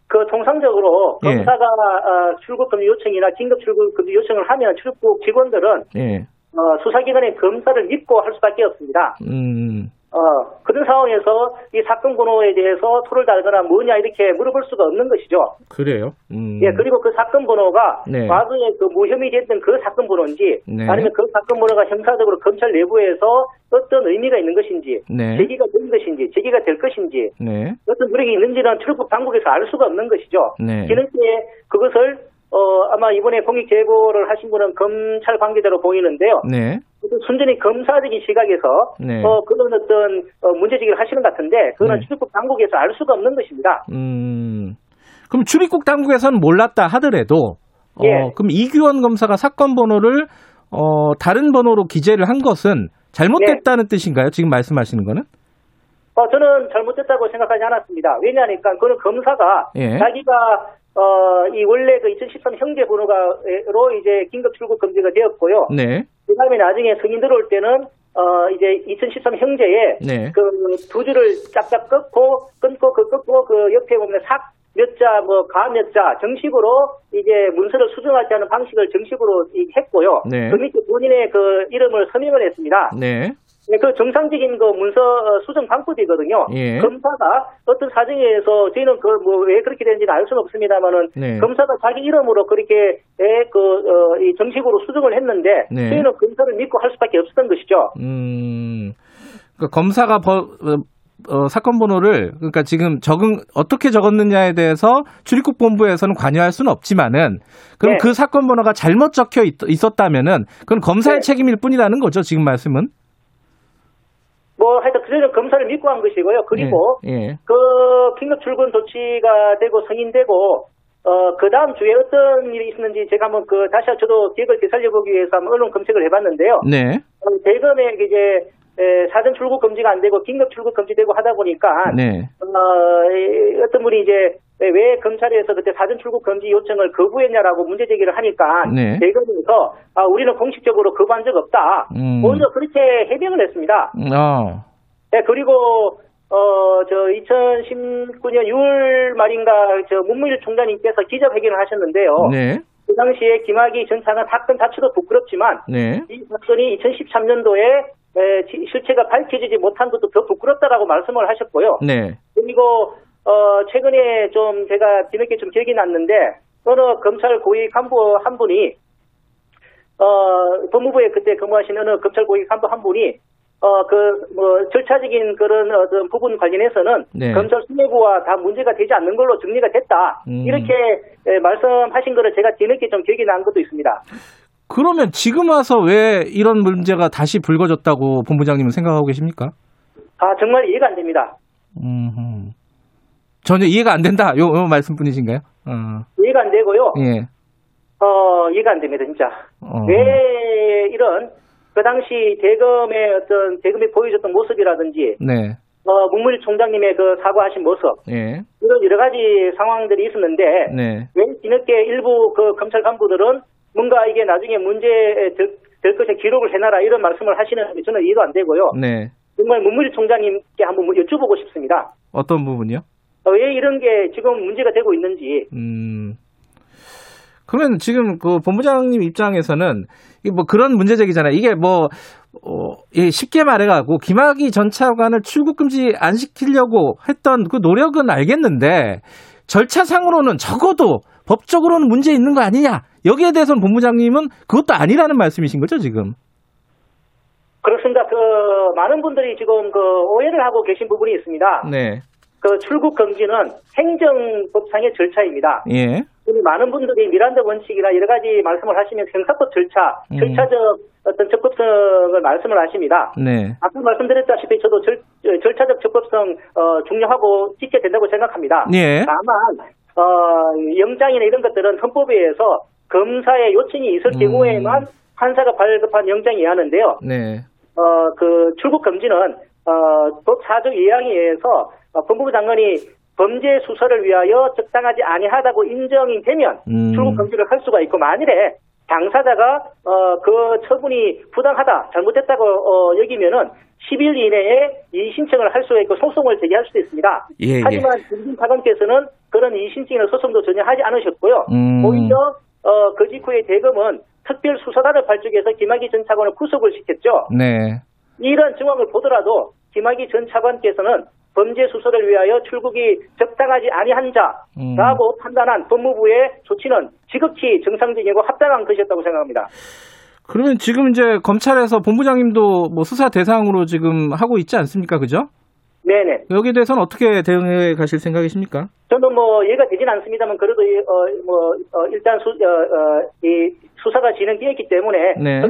그 통상적으로 예. 검사가 어, 출국 금지 요청이나 긴급 출국 금지 요청을 하면 출국 직원들은 예. 어, 수사기관의 검사를 믿고 할 수밖에 없습니다. 음. 어, 그런 상황에서 이 사건 번호에 대해서 토를 달거나 뭐냐 이렇게 물어볼 수가 없는 것이죠. 그래요? 음. 예, 그리고 그 사건 번호가 네. 과거에 그 무혐의 됐던 그 사건 번호인지 네. 아니면 그 사건 번호가 형사적으로 검찰 내부에서 어떤 의미가 있는 것인지 네. 제기가 된 것인지 제기가 될 것인지 네. 어떤 노력이 있는지는 출국 당국에서 알 수가 없는 것이죠. 네. 뒤늦게 그것을 어, 아마 이번에 공익 제보를 하신 분은 검찰 관계자로 보이는데요. 네. 순전히 검사적인 시각에서 네. 어, 그런 어떤 어, 문제제기를 하시는 것 같은데 그거는 네. 출입국 당국에서 알 수가 없는 것입니다. 음. 그럼 출입국 당국에서는 몰랐다 하더라도 어, 예. 그럼 이규원 검사가 사건 번호를 어, 다른 번호로 기재를 한 것은 잘못됐다는 네. 뜻인가요? 지금 말씀하시는 거는? 어, 저는 잘못됐다고 생각하지 않았습니다. 왜냐하니까 그는 검사가 예. 자기가 어, 이 원래 그 2013 형제 번호가로 이제 긴급 출국 금지가 되었고요. 네. 그 다음에 나중에 승인 들어올 때는 어, 이제 2013 형제에 네. 그두 줄을 짝짝 끊고, 끊고, 그 끊고, 그 옆에 보면 삭, 몇 자, 뭐, 가몇 자, 정식으로 이제 문서를 수정하지 않은 방식을 정식으로 했고요. 네. 그 밑에 본인의 그 이름을 서명을 했습니다. 네. 네, 그 정상적인 그 문서 어, 수정 방법이거든요. 예. 검사가 어떤 사정에 의해서 저희는 그 뭐 왜 그렇게 되는지는 알 수는 없습니다만은 네. 검사가 자기 이름으로 그렇게 그 어, 이 정식으로 수정을 했는데 네. 저희는 검사를 믿고 할 수밖에 없었던 것이죠. 음, 그 검사가 버, 어, 어, 사건 번호를 그러니까 지금 적응 어떻게 적었느냐에 대해서 출입국 본부에서는 관여할 수는 없지만은 그럼 네. 그 사건 번호가 잘못 적혀 있, 었다면은 그건 검사의 네. 책임일 뿐이라는 거죠 지금 말씀은? 뭐 하여튼 그저는 검사를 믿고 한 것이고요. 그리고 예, 예. 그 긴급 출근 조치가 되고 승인되고 어, 그 다음 주에 어떤 일이 있었는지 제가 한번 그, 다시 저도 기억을 되살려보기 위해서 한번 언론 검색을 해봤는데요. 네. 어, 대검에 이제 에, 사전 출국 금지가 안 되고 긴급 출국 금지되고 하다 보니까 네. 어, 어떤 분이 이제 왜 검찰에서 그때 사전 출국 금지 요청을 거부했냐라고 문제 제기를 하니까 네. 대검에서 아, 우리는 공식적으로 거부한 적 없다. 음. 먼저 그렇게 해명을 했습니다. 어. 네, 그리고 어, 저 2019년 6월 말인가 저 문무일 총장님께서 기자회견을 하셨는데요. 네. 그 당시에 김학의 전 차관 사건 자체도 부끄럽지만 네. 이 사건이 2013년도에 에, 실체가 밝혀지지 못한 것도 더 부끄럽다라고 말씀을 하셨고요. 네. 그리고 어, 최근에 좀 제가 뒤늦게 좀 기억이 났는데 어느 검찰 고위 간부 한 분이 어, 법무부에 그때 근무하신 어느 검찰 고위 간부 한 분이 어, 그, 뭐, 절차적인 그런 어떤 부분 관련해서는 네. 검찰 수뇌부와 다 문제가 되지 않는 걸로 정리가 됐다. 음. 이렇게 에, 말씀하신 거를 제가 뒤늦게 좀 기억이 난 것도 있습니다. 그러면 지금 와서 왜 이런 문제가 다시 불거졌다고 본부장님은 생각하고 계십니까? 아, 정말 이해가 안 됩니다. 음, 전혀 이해가 안 된다. 요, 요 말씀뿐이신가요? 어. 이해가 안 되고요. 예. 어, 이해가 안 됩니다, 진짜. 어. 왜 이런 그 당시 대검의 어떤 대검이 보여줬던 모습이라든지 네. 어, 문무일 총장님의 그 사과하신 모습 예. 이런 여러 가지 상황들이 있었는데 네. 왜 뒤늦게 일부 그 검찰 간부들은 뭔가 이게 나중에 문제 될, 될 것에 기록을 해놔라 이런 말씀을 하시는데 저는 이해도 안 되고요. 네. 정말 문무일 총장님께 한번 여쭤보고 싶습니다. 어떤 부분이요? 어, 왜 이런 게 지금 문제가 되고 있는지. 음. 그러면 지금 그 본부장님 입장에서는 뭐 그런 문제 제기잖아요. 이게 뭐 어, 예, 쉽게 말해가고 김학의 전 차관을 출국 금지 안 시키려고 했던 그 노력은 알겠는데 절차상으로는 적어도 법적으로는 문제 있는 거 아니냐? 여기에 대해서는 본부장님은 그것도 아니라는 말씀이신 거죠, 지금? 그렇습니다. 그 많은 분들이 지금 그 오해를 하고 계신 부분이 있습니다. 네. 그 출국 금지는 행정법상의 절차입니다. 예. 많은 분들이 미란다 원칙이나 여러 가지 말씀을 하시면 형사법 절차, 음. 절차적 어떤 적법성을 말씀을 하십니다. 네. 아까 말씀드렸다시피 저도 절, 절차적 적법성 어, 중요하고 지켜야 된다고 생각합니다. 예. 다만 어, 영장이나 이런 것들은 헌법에 의해서 검사의 요청이 있을 음. 경우에만 판사가 발급한 영장이 하는데요. 네. 어, 그 출국 금지는 어, 법 사적 예양에 의해서 어, 법무부 장관이 범죄 수사를 위하여 적당하지 아니하다고 인정이 되면 음. 출국 금지를 할 수가 있고 만일에 당사자가 어, 그 처분이 부당하다 잘못됐다고 어, 여기면은 10일 이내에 이 신청을 할 수가 있고 소송을 제기할 수도 있습니다. 예, 예. 하지만 김진 사관께서는 그런 이 신청이나 소송도 전혀 하지 않으셨고요. 음. 오히려 어, 그 직후에 대검은 특별 수사단을 발족해서 김학의 전 차관을 구속을 시켰죠. 네. 이런 정황을 보더라도 김학의 전 차관께서는 범죄 수사를 위하여 출국이 적당하지 아니한 자라고 음. 판단한 법무부의 조치는 지극히 정상적이고 합당한 것이었다고 생각합니다. 그러면 지금 이제 검찰에서 본부장님도 뭐 수사 대상으로 지금 하고 있지 않습니까? 그죠? 네네. 여기에 대해서는 어떻게 대응해 가실 생각이십니까? 저는 뭐 이해가 되진 않습니다만 그래도 어뭐 어, 일단 수, 어, 어, 이 수사가 진행되었기 때문에 네.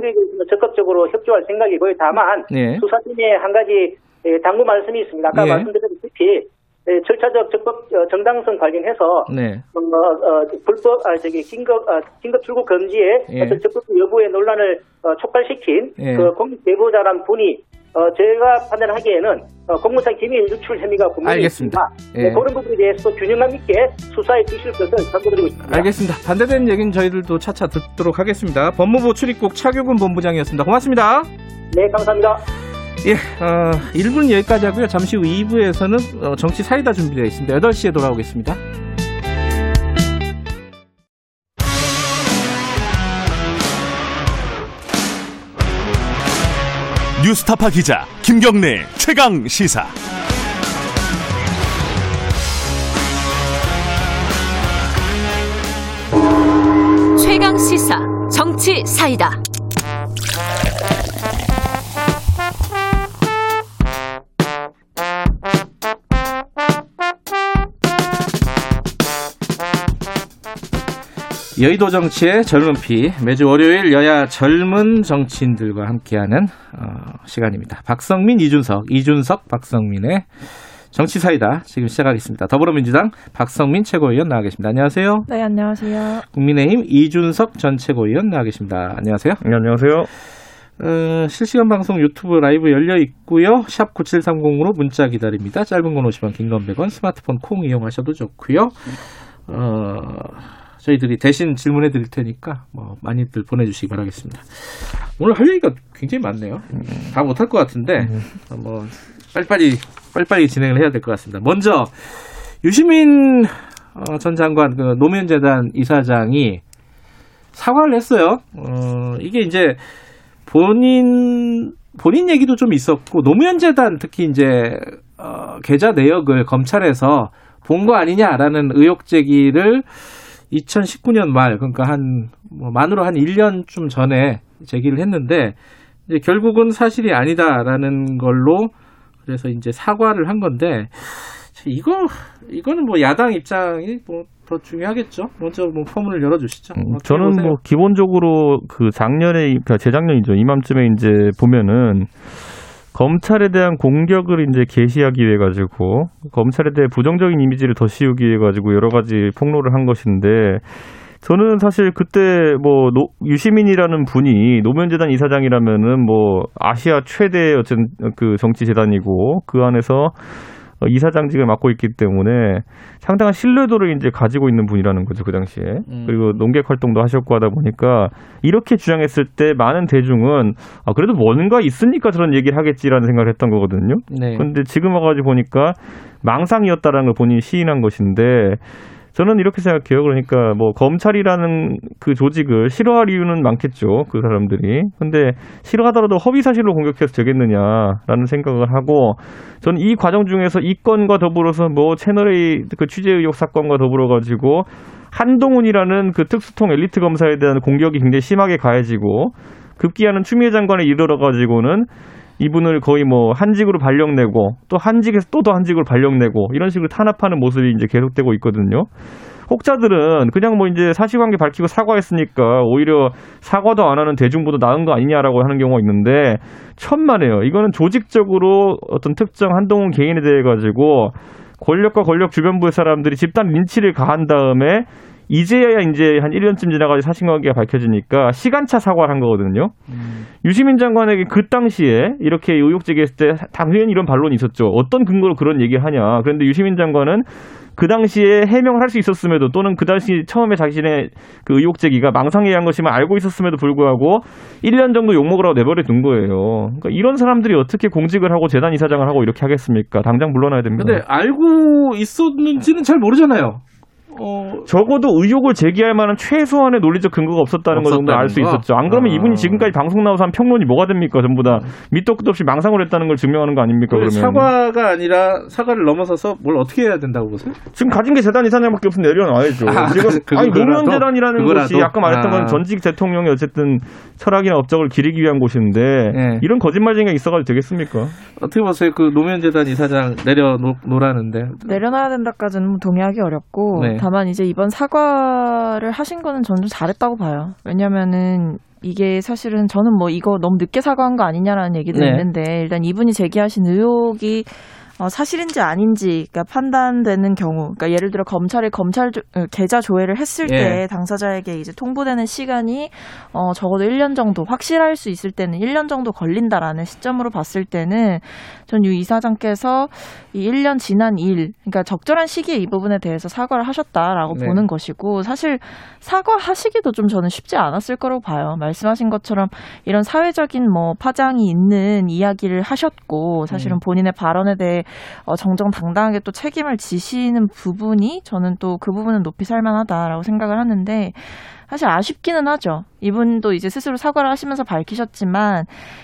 적극적으로 협조할 생각이고요. 다만 네. 수사팀에 한 가지 예, 당부 말씀이 있습니다. 아까 예. 말씀드렸듯이 예, 절차적 적법 어, 정당성 관련해서 네. 어, 어, 불법 아 저기 긴급 아, 긴급 출국 금지에 예. 어떤 적법 여부의 논란을 어, 촉발시킨 예. 그 공익 제보자란 분이 어, 제가 판단하기에는 어, 공무상 기밀 유출 혐의가 분명히 알겠습니다. 있습니다. 예. 네, 그런 부분에 대해서 균형감 있게 수사에 주실 것을 당부드리고 있습니다. 알겠습니다. 반대되는 얘기는 저희들도 차차 듣도록 하겠습니다. 법무부 출입국 차규근 본부장이었습니다. 고맙습니다. 네, 감사합니다. 예, 어, 1분 여기까지 하고요. 잠시 후 2부에서는 어, 정치 사이다 준비되어 있습니다. 8시에 돌아오겠습니다. 뉴스타파 기자 김경래 최강 시사. 최강 시사 정치 사이다. 여의도 정치의 젊은 피 매주 월요일 여야 젊은 정치인들과 함께하는 어, 시간입니다. 박성민, 이준석, 이준석, 박성민의 정치사이다 지금 시작하겠습니다. 더불어민주당 박성민 최고위원 나와 계십니다. 안녕하세요. 네, 안녕하세요. 국민의힘 이준석 전 최고위원 나와 계십니다. 안녕하세요. 네, 안녕하세요. 어, 실시간 방송 유튜브 라이브 열려 있고요. 샵 9730으로 문자 기다립니다. 짧은 건 50원, 긴 건 100원, 스마트폰 콩 이용하셔도 좋고요. 어, 저희들이 대신 질문해 드릴 테니까 뭐 많이들 보내주시기 바라겠습니다. 오늘 할 얘기가 굉장히 많네요. 다 못할 것 같은데 뭐 빨리빨리 빨리빨리 진행을 해야 될 것 같습니다. 먼저 유시민 어, 전 장관 그 노무현 재단 이사장이 사과를 했어요. 어, 이게 이제 본인 본인 얘기도 좀 있었고 노무현 재단 특히 이제 어, 계좌 내역을 검찰에서 본 거 아니냐라는 의혹 제기를 2019년 말 그러니까 한 뭐 만으로 한 1년쯤 전에 제기를 했는데 이제 결국은 사실이 아니다라는 걸로 그래서 이제 사과를 한 건데 이거 이거는 뭐 야당 입장이 뭐 더 중요하겠죠. 먼저 뭐 포문을 열어주시죠. 음, 저는 보세요. 뭐 기본적으로 그 작년에 그러니까 재작년이죠. 이맘쯤에 이제 보면은 검찰에 대한 공격을 이제 개시하기 위해 가지고 검찰에 대해 부정적인 이미지를 더 씌우기 위해 가지고 여러 가지 폭로를 한 것인데 저는 사실 그때 뭐 노, 유시민이라는 분이 노무현재단 이사장이라면은 뭐 아시아 최대 어쨌든 그 정치 재단이고 그 안에서 어, 이사장직을 맡고 있기 때문에 상당한 신뢰도를 이제 가지고 있는 분이라는 거죠 그 당시에 음. 그리고 농객 활동도 하셨고 하다 보니까 이렇게 주장했을 때 많은 대중은 아 그래도 뭔가 있으니까 저런 얘기를 하겠지라는 생각을 했던 거거든요. 네. 그런데 지금 와가지고 보니까 망상이었다라는 걸 본인이 시인한 것인데 저는 이렇게 생각해요. 그러니까 뭐 검찰이라는 그 조직을 싫어할 이유는 많겠죠. 그 사람들이. 근데 싫어하더라도 허위 사실로 공격해서 되겠느냐라는 생각을 하고 저는 이 과정 중에서 이 건과 더불어서 뭐 채널A 그 취재 의혹 사건과 더불어 가지고 한동훈이라는 그 특수통 엘리트 검사에 대한 공격이 굉장히 심하게 가해지고 급기야는 추미애 장관에 이르러 가지고는 이분을 거의 뭐 한직으로 발령내고 또 한직에서 또 더 한직으로 발령내고 이런 식으로 탄압하는 모습이 이제 계속되고 있거든요. 혹자들은 그냥 뭐 이제 사실관계 밝히고 사과했으니까 오히려 사과도 안 하는 대중보다 나은 거 아니냐라고 하는 경우가 있는데 천만에요. 이거는 조직적으로 어떤 특정 한동훈 개인에 대해 가지고 권력과 권력 주변부의 사람들이 집단 린치를 가한 다음에 이제야 이제 한 1년쯤 지나가지고 사실관계가 밝혀지니까 시간차 사과를 한 거거든요. 음. 유시민 장관에게 그 당시에 이렇게 의혹 제기했을 때 당연히 이런 반론이 있었죠. 어떤 근거로 그런 얘기를 하냐. 그런데 유시민 장관은 그 당시에 해명을 할 수 있었음에도 또는 그 당시 처음에 자신의 그 의혹 제기가 망상에 의한 것임을 알고 있었음에도 불구하고 1년 정도 욕먹으라고 내버려 둔 거예요. 그러니까 이런 사람들이 어떻게 공직을 하고 재단 이사장을 하고 이렇게 하겠습니까? 당장 물러나야 됩니다. 근데 알고 있었는지는 잘 모르잖아요. 어... 적어도 의혹을 제기할 만한 최소한의 논리적 근거가 없었다는 것 정도 알 수 있었죠. 안 그러면 아... 이분이 지금까지 방송 나와서 한 평론이 뭐가 됩니까? 전부 다 밑도 끝도 없이 망상을 했다는 걸 증명하는 거 아닙니까? 그러면 사과가 아니라 사과를 넘어서서 뭘 어떻게 해야 된다고 보세요? 지금 가진 게 재단 이사장밖에 없으면 내려놔야죠. 아, 지금 그, 아니 노무현 재단이라는 그거라도? 것이 아까 말했던 건 아. 전직 대통령이 어쨌든 철학이나 업적을 기리기 위한 곳인데 네. 이런 거짓말쟁이가 있어가지고 되겠습니까? 어떻게 보세요? 그 노무현 재단 이사장 내려놓으라는데 내려놔야 된다까지는 동의하기 어렵고 네. 다만 이제 이번 사과를 하신 거는 저는 좀 잘했다고 봐요. 왜냐면은 이게 사실은 저는 뭐 이거 너무 늦게 사과한 거 아니냐라는 얘기도 네. 있는데 일단 이분이 제기하신 의혹이 어, 사실인지 아닌지가 그러니까 판단되는 경우, 그러니까 예를 들어 검찰이 검찰 조, 어, 계좌 조회를 했을 예. 때 당사자에게 이제 통보되는 시간이 어, 적어도 1년 정도 확실할 수 있을 때는 1년 정도 걸린다라는 시점으로 봤을 때는 전 유 이사장께서 이 1년 지난 일, 그러니까 적절한 시기에 이 부분에 대해서 사과를 하셨다라고 네. 보는 것이고 사실 사과하시기도 좀 저는 쉽지 않았을 거라고 봐요. 말씀하신 것처럼 이런 사회적인 뭐 파장이 있는 이야기를 하셨고 사실은 음. 본인의 발언에 대해 어, 정정당당하게 또 책임을 지시는 부분이 저는 또 그 부분은 높이 살만하다라고 생각을 하는데 사실 아쉽기는 하죠. 이분도 이제 스스로 사과를 하시면서 밝히셨지만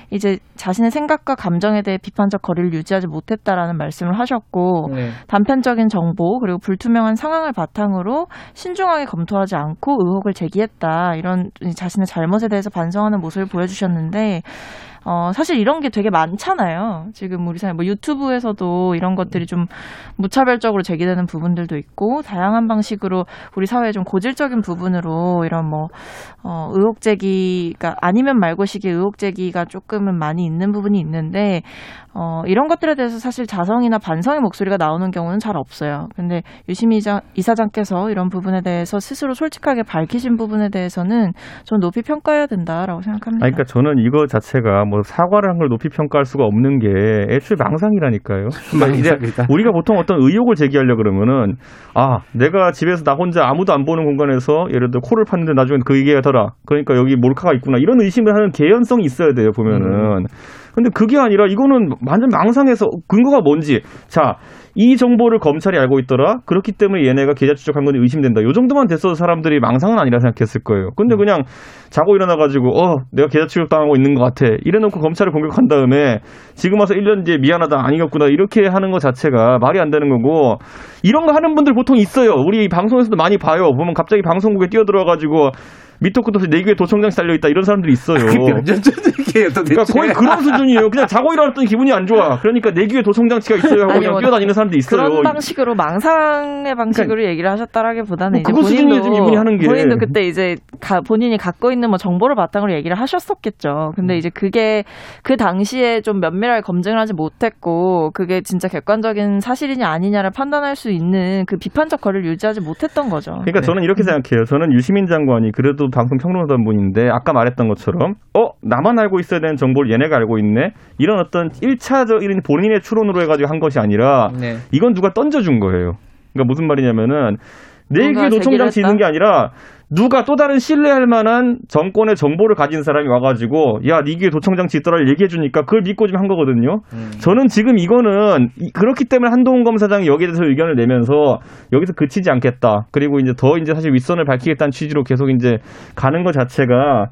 이제 자신의 생각과 감정에 대해 비판적 거리를 유지하지 못했다라는 말씀을 하셨고 네. 단편적인 정보 그리고 불투명한 상황을 바탕으로 신중하게 검토하지 않고 의혹을 제기했다 이런 자신의 잘못에 대해서 반성하는 모습을 보여주셨는데 어, 사실 이런 게 되게 많잖아요. 지금 우리 사회 뭐 유튜브에서도 이런 것들이 좀 무차별적으로 제기되는 부분들도 있고 다양한 방식으로 우리 사회의 좀 고질적인 부분으로 이런 뭐 어, 의혹 제기가 아니면 말고식의 의혹 제기가 조금은 많이 있는 부분이 있는데 어, 이런 것들에 대해서 사실 자성이나 반성의 목소리가 나오는 경우는 잘 없어요. 근데 유시민 이사장께서 이런 부분에 대해서 스스로 솔직하게 밝히신 부분에 대해서는 좀 높이 평가해야 된다라고 생각합니다. 아니, 그러니까 저는 이거 자체가 뭐 사과를 한 걸 높이 평가할 수가 없는 게 애초에 망상이라니까요. 그러니까 이제 우리가 보통 어떤 의혹을 제기하려 그러면은 아 내가 집에서 나 혼자 아무도 안 보는 공간에서 예를 들어 코를 팠는데 나중에 그 얘기가 더라. 그러니까 여기 몰카가 있구나 이런 의심을 하는 개연성이 있어야 돼요 보면은. 음. 근데 그게 아니라 이거는 완전 망상해서 근거가 뭔지 자. 이 정보를 검찰이 알고 있더라. 그렇기 때문에 얘네가 계좌 추적한 건 의심된다. 요 정도만 됐어도 사람들이 망상은 아니라 생각했을 거예요. 근데 그냥 자고 일어나 가지고 어 내가 계좌 추적 당하고 있는 것 같아. 이래놓고 검찰을 공격한 다음에 지금 와서 1년 뒤에 미안하다 아니겠구나 이렇게 하는 것 자체가 말이 안 되는 거고 이런 거 하는 분들 보통 있어요. 우리 방송에서도 많이 봐요. 보면 갑자기 방송국에 뛰어들어 가지고 밑도 끝도 없이 내 귀에 도청장치 달려있다 이런 사람들이 있어요. 아, 몇년 전 얘기예요 도대체. 그러니까 거의 그런 수준이에요. 그냥 자고 일어났더니 기분이 안 좋아. 그러니까 내 귀에 도청장치가 있어요 하고 아니, 그냥 뭐, 뛰어다니는 사람도 있어요. 그런 방식으로 망상의 방식으로 그러니까, 얘기를 하셨다라기보다는 뭐 이제 본인도, 이분이 하는 게. 본인도 그때 이제 가, 본인이 갖고 있는 뭐 정보를 바탕으로 얘기를 하셨었겠죠. 근데 음. 이제 그게 그 당시에 좀 면밀하게 검증을 하지 못했고 그게 진짜 객관적인 사실이냐 아니냐를 판단할 수 있는 그 비판적 거리를 유지하지 못했던 거죠. 그러니까 네. 저는 이렇게 생각해요. 저는 유시민 장관이 그래도 방송 평론하던 분인데 아까 말했던 것처럼 어 나만 알고 있어야 되는 정보를 얘네가 알고 있네 이런 어떤 1차적인 본인의 추론으로 해가지고 한 것이 아니라 네. 이건 누가 던져준 거예요. 그러니까 무슨 말이냐면은 내 얘기에 노총장치 있는 게 아니라 누가 또 다른 신뢰할 만한 정권의 정보를 가진 사람이 와가지고 야 니게 도청장치 있더라 얘기해 주니까 그걸 믿고 좀 한 거거든요. 음. 저는 지금 이거는 그렇기 때문에 한동훈 검사장이 여기에 대해서 의견을 내면서 여기서 그치지 않겠다. 그리고 이제 더 이제 사실 윗선을 밝히겠다는 취지로 계속 이제 가는 것 자체가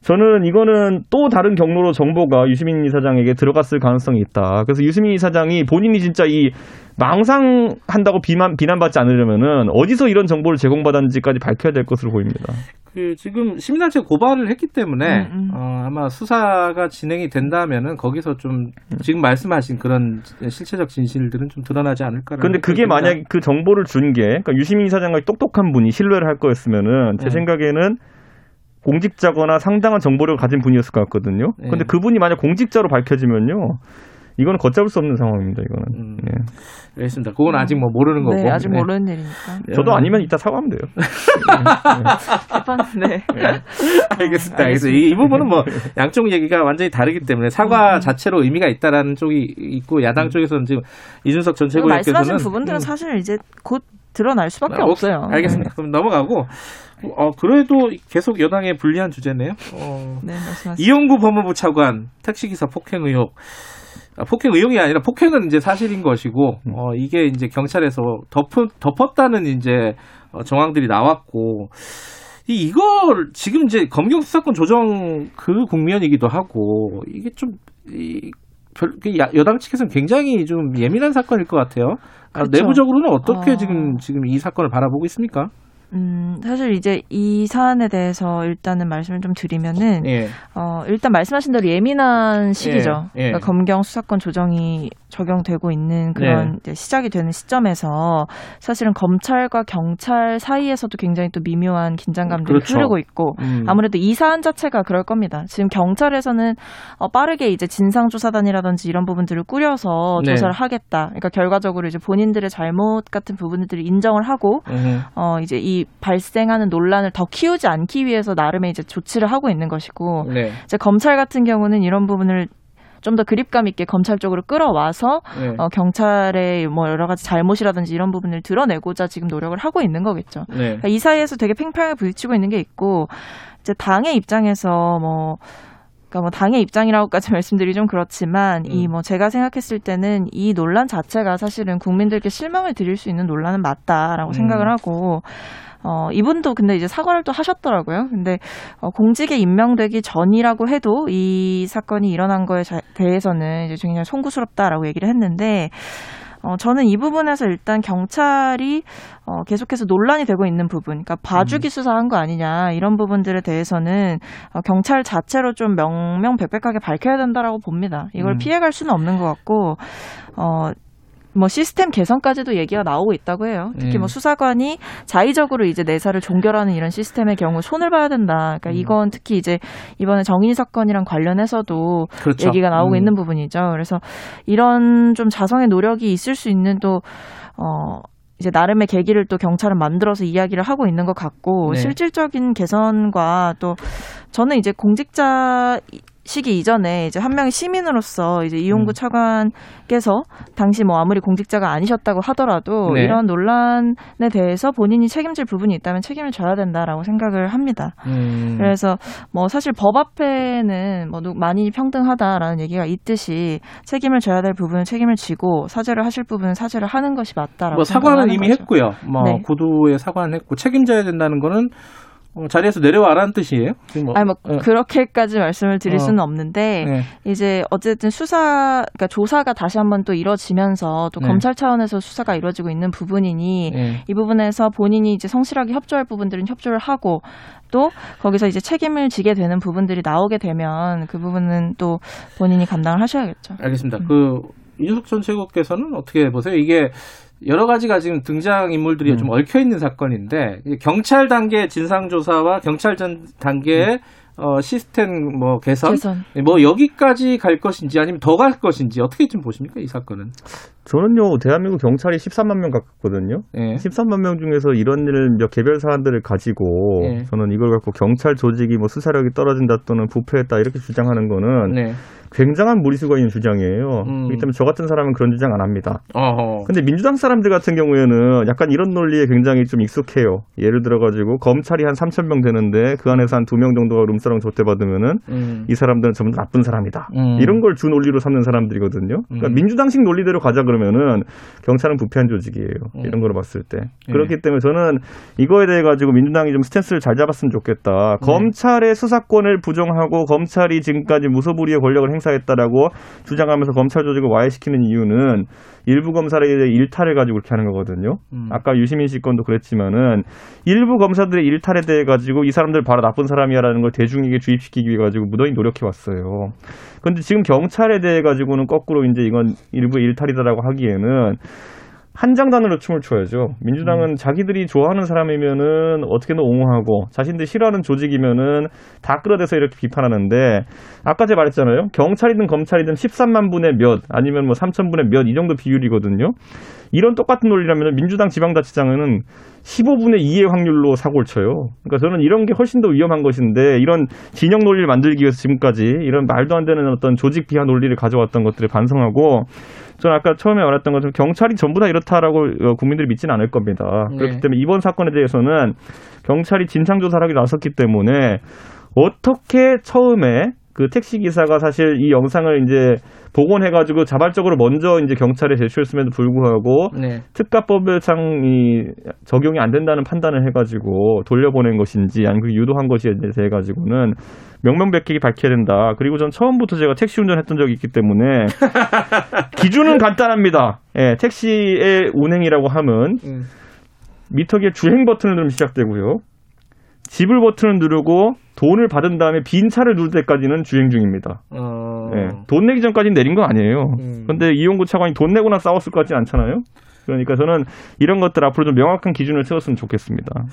저는 이거는 또 다른 경로로 정보가 유시민 이사장에게 들어갔을 가능성이 있다. 그래서 유시민 이사장이 본인이 진짜 이 망상한다고 비난, 비난받지 않으려면은 어디서 이런 정보를 제공받았는지까지 밝혀야 될 것으로 보입니다. 그 지금 시민단체 고발을 했기 때문에 음, 음. 어, 아마 수사가 진행이 된다면은 거기서 좀 지금 말씀하신 그런 실체적 진실들은 좀 드러나지 않을까. 그런데 그게 만약 그 정보를 준게 그러니까 유시민 이사장과 똑똑한 분이 신뢰를 할 거였으면은 제 네. 생각에는 공직자거나 상당한 정보를 가진 분이었을 것 같거든요. 네. 근데 그분이 만약 공직자로 밝혀지면요. 이거는 걷잡을 수 없는 상황입니다. 이거는. 음, 네. 알겠습니다. 그건 아직 뭐 모르는 거고. 네, 아직 모르는 네. 일이니까. 네. 저도 아니면 이따 사과하면 돼요. 네. 네. 알겠습니다. 알겠습니다. 이, 이, 부분은 뭐 양쪽 얘기가 완전히 다르기 때문에 사과 음. 자체로 의미가 있다라는 쪽이 있고 야당 음. 쪽에서는 지금 이준석 전 최고위원께서는 말씀하신 부분들은 음. 사실 이제 곧 드러날 수밖에 아, 없어요. 알겠습니다. 그럼 넘어가고 어, 그래도 계속 여당의 불리한 주제네요. 어, 네, 말씀하세요. 이용구 법무부 차관 택시기사 폭행 의혹. 아, 폭행 의혹이 아니라 폭행은 이제 사실인 것이고, 음. 어, 이게 이제 경찰에서 덮은, 덮었다는 이제 어, 정황들이 나왔고, 이, 이걸 지금 이제 검경 수사권 조정 그 국면이기도 하고, 이게 좀, 이, 별, 그 여당 측에서는 굉장히 좀 예민한 사건일 것 같아요. 아, 내부적으로는 어떻게 어... 지금 지금 이 사건을 바라보고 있습니까? 음, 사실 이제 이 사안에 대해서 일단은 말씀을 좀 드리면은, 예. 어, 일단 말씀하신 대로 예민한 시기죠. 예. 예. 그러니까 검경 수사권 조정이 적용되고 있는 그런 네. 시작이 되는 시점에서 사실은 검찰과 경찰 사이에서도 굉장히 또 미묘한 긴장감들이 그렇죠. 흐르고 있고 음. 아무래도 이 사안 자체가 그럴 겁니다. 지금 경찰에서는 어, 빠르게 이제 진상조사단이라든지 이런 부분들을 꾸려서 네. 조사를 하겠다. 그러니까 결과적으로 이제 본인들의 잘못 같은 부분들을 인정을 하고 음. 어, 이제 이 발생하는 논란을 더 키우지 않기 위해서 나름의 이제 조치를 하고 있는 것이고 네. 이제 검찰 같은 경우는 이런 부분을 좀 더 그립감 있게 검찰 쪽으로 끌어와서 네. 어, 경찰의 뭐 여러 가지 잘못이라든지 이런 부분을 드러내고자 지금 노력을 하고 있는 거겠죠. 네. 그러니까 이 사이에서 되게 팽팽하게 부딪히고 있는 게 있고 이제 당의 입장에서 뭐 그러니까 뭐 당의 입장이라고까지 말씀드리 좀 그렇지만 음. 이뭐 제가 생각했을 때는 이 논란 자체가 사실은 국민들께 실망을 드릴 수 있는 논란은 맞다라고 음. 생각을 하고 어, 이분도 근데 이제 사과를 또 하셨더라고요. 근데 어, 공직에 임명되기 전이라고 해도 이 사건이 일어난 거에 자, 대해서는 이제 굉장히 송구스럽다라고 얘기를 했는데 어, 저는 이 부분에서 일단 경찰이 어, 계속해서 논란이 되고 있는 부분, 그러니까 봐주기 음. 수사한 거 아니냐 이런 부분들에 대해서는 어, 경찰 자체로 좀 명명백백하게 밝혀야 된다라고 봅니다. 이걸 음. 피해갈 수는 없는 것 같고 어, 뭐 시스템 개선까지도 얘기가 나오고 있다고 해요. 특히 뭐 네. 수사관이 자의적으로 이제 내사를 종결하는 이런 시스템의 경우 손을 봐야 된다. 그러니까 음. 이건 특히 이제 이번에 정인 사건이랑 관련해서도 그렇죠. 얘기가 나오고 음. 있는 부분이죠. 그래서 이런 좀 자성의 노력이 있을 수 있는 또 어. 이제 나름의 계기를 또 경찰은 만들어서 이야기를 하고 있는 것 같고 네. 실질적인 개선과 또 저는 이제 공직자 시기 이전에 이제 한 명의 시민으로서 이제 이용구 음. 차관께서 당시 뭐 아무리 공직자가 아니셨다고 하더라도 네. 이런 논란에 대해서 본인이 책임질 부분이 있다면 책임을 져야 된다라고 생각을 합니다. 음. 그래서 뭐 사실 법 앞에는 뭐 많이 평등하다라는 얘기가 있듯이 책임을 져야 될 부분은 책임을 지고 사죄를 하실 부분은 사죄를 하는 것이 맞다라고 뭐 사과는 이미 거죠. 했고요. 뭐 네. 구도에 사과는 했고 책임져야 된다는 거는 어, 자리에서 내려와라는 뜻이에요? 뭐, 아니 뭐 네. 그렇게까지 말씀을 드릴 어. 수는 없는데 네. 이제 어쨌든 수사 그러니까 조사가 다시 한번 또 이뤄지면서 또 네. 검찰 차원에서 수사가 이루어지고 있는 부분이니 네. 이 부분에서 본인이 이제 성실하게 협조할 부분들은 협조를 하고 또 거기서 이제 책임을 지게 되는 부분들이 나오게 되면 그 부분은 또 본인이 감당을 하셔야겠죠. 알겠습니다. 음. 그 이준석 전 최고께서는 어떻게 보세요? 이게 여러 가지가 지금 등장 인물들이 음. 좀 얽혀 있는 사건인데 경찰 단계 진상 조사와 경찰 전 단계의 음. 어, 시스템 뭐 개선, 개선, 뭐 여기까지 갈 것인지 아니면 더 갈 것인지 어떻게 좀 보십니까 이 사건은? 저는요 대한민국 경찰이 13만 명 가깝거든요. 예. 13만 명 중에서 이런 일을 몇 개별 사안들을 가지고 예. 저는 이걸 갖고 경찰 조직이 뭐 수사력이 떨어진다 또는 부패했다 이렇게 주장하는 거는 네. 굉장한 무리수가 있는 주장이에요. 음. 그렇기 때문에 저 같은 사람은 그런 주장 안 합니다. 어허. 근데 민주당 사람들 같은 경우에는 약간 이런 논리에 굉장히 좀 익숙해요. 예를 들어가지고 검찰이 한 3천 명 되는데 그 안에서 한 두 명 정도가 룸사롱 조태받으면은 음. 이 사람들은 전부 나쁜 사람이다. 음. 이런 걸 주 논리로 삼는 사람들이거든요. 그러니까 음. 민주당식 논리대로 가자 그러면은 경찰은 부패한 조직이에요. 음. 이런 걸로 봤을 때. 예. 그렇기 때문에 저는 이거에 대해 가지고 민주당이 좀 스탠스를 잘 잡았으면 좋겠다. 네. 검찰의 수사권을 부정하고 검찰이 지금까지 무소불위의 권력을 행사했다라고 주장하면서 검찰 조직을 와해시키는 이유는 일부 검사들의 일탈을 가지고 그렇게 하는 거거든요. 음. 아까 유시민 씨 건도 그랬지만은 일부 검사들의 일탈에 대해 가지고 이 사람들 바로 나쁜 사람이야라는 걸 대중에게 주입시키기 위해 가지고 무더히 노력해 왔어요. 그런데 지금 경찰에 대해 가지고는 거꾸로 이제 이건 일부 일탈이다라고 하기에는 한장단으로 춤을 춰야죠. 민주당은 음. 자기들이 좋아하는 사람이면은 어떻게든 옹호하고 자신들이 싫어하는 조직이면은 다 끌어대서 이렇게 비판하는데 아까 제가 말했잖아요. 경찰이든 검찰이든 13만 분의 몇 아니면 뭐 3천 분의 몇 이 정도 비율이거든요. 이런 똑같은 논리라면 민주당 지방자치장은 15분의 2의 확률로 사고를 쳐요. 그러니까 저는 이런 게 훨씬 더 위험한 것인데 이런 진영 논리를 만들기 위해서 지금까지 이런 말도 안 되는 어떤 조직 비하 논리를 가져왔던 것들을 반성하고 저는 아까 처음에 말했던 것처럼 경찰이 전부 다 이렇다라고 어, 국민들이 믿지는 않을 겁니다. 네. 그렇기 때문에 이번 사건에 대해서는 경찰이 진상 조사를 하기 나섰기 때문에 어떻게 처음에 그 택시 기사가 사실 이 영상을 이제 복원해가지고 자발적으로 먼저 이제 경찰에 제출했음에도 불구하고 네. 특가법상 이 적용이 안 된다는 판단을 해가지고 돌려보낸 것인지 아니면 유도한 것이 대해 가지고는 명명백백히 밝혀야 된다. 그리고 전 처음부터 제가 택시 운전했던 적이 있기 때문에 기준은 간단합니다. 예, 택시의 운행이라고 하면 음. 미터기에 주행 버튼을 누르면 시작되고요. 지불 버튼을 누르고 돈을 받은 다음에 빈 차를 누를 때까지는 주행 중입니다. 어... 네, 돈 내기 전까지는 내린 건 아니에요. 음. 근데 이용구 차관이 돈 내고나 싸웠을 것 같지 않잖아요. 그러니까 저는 이런 것들 앞으로 좀 명확한 기준을 세웠으면 좋겠습니다.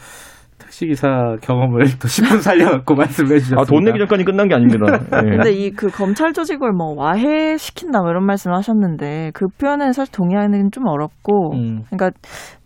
택시기사 경험을 또 10분 살려갖고 말씀해 주셨습니다. 아, 돈 내기 전까지 끝난 게 아닙니다. 네. 근데 이 그 검찰 조직을 뭐 와해시킨다 뭐 이런 말씀을 하셨는데 그 표현은 사실 동의하는 좀 어렵고 음. 그러니까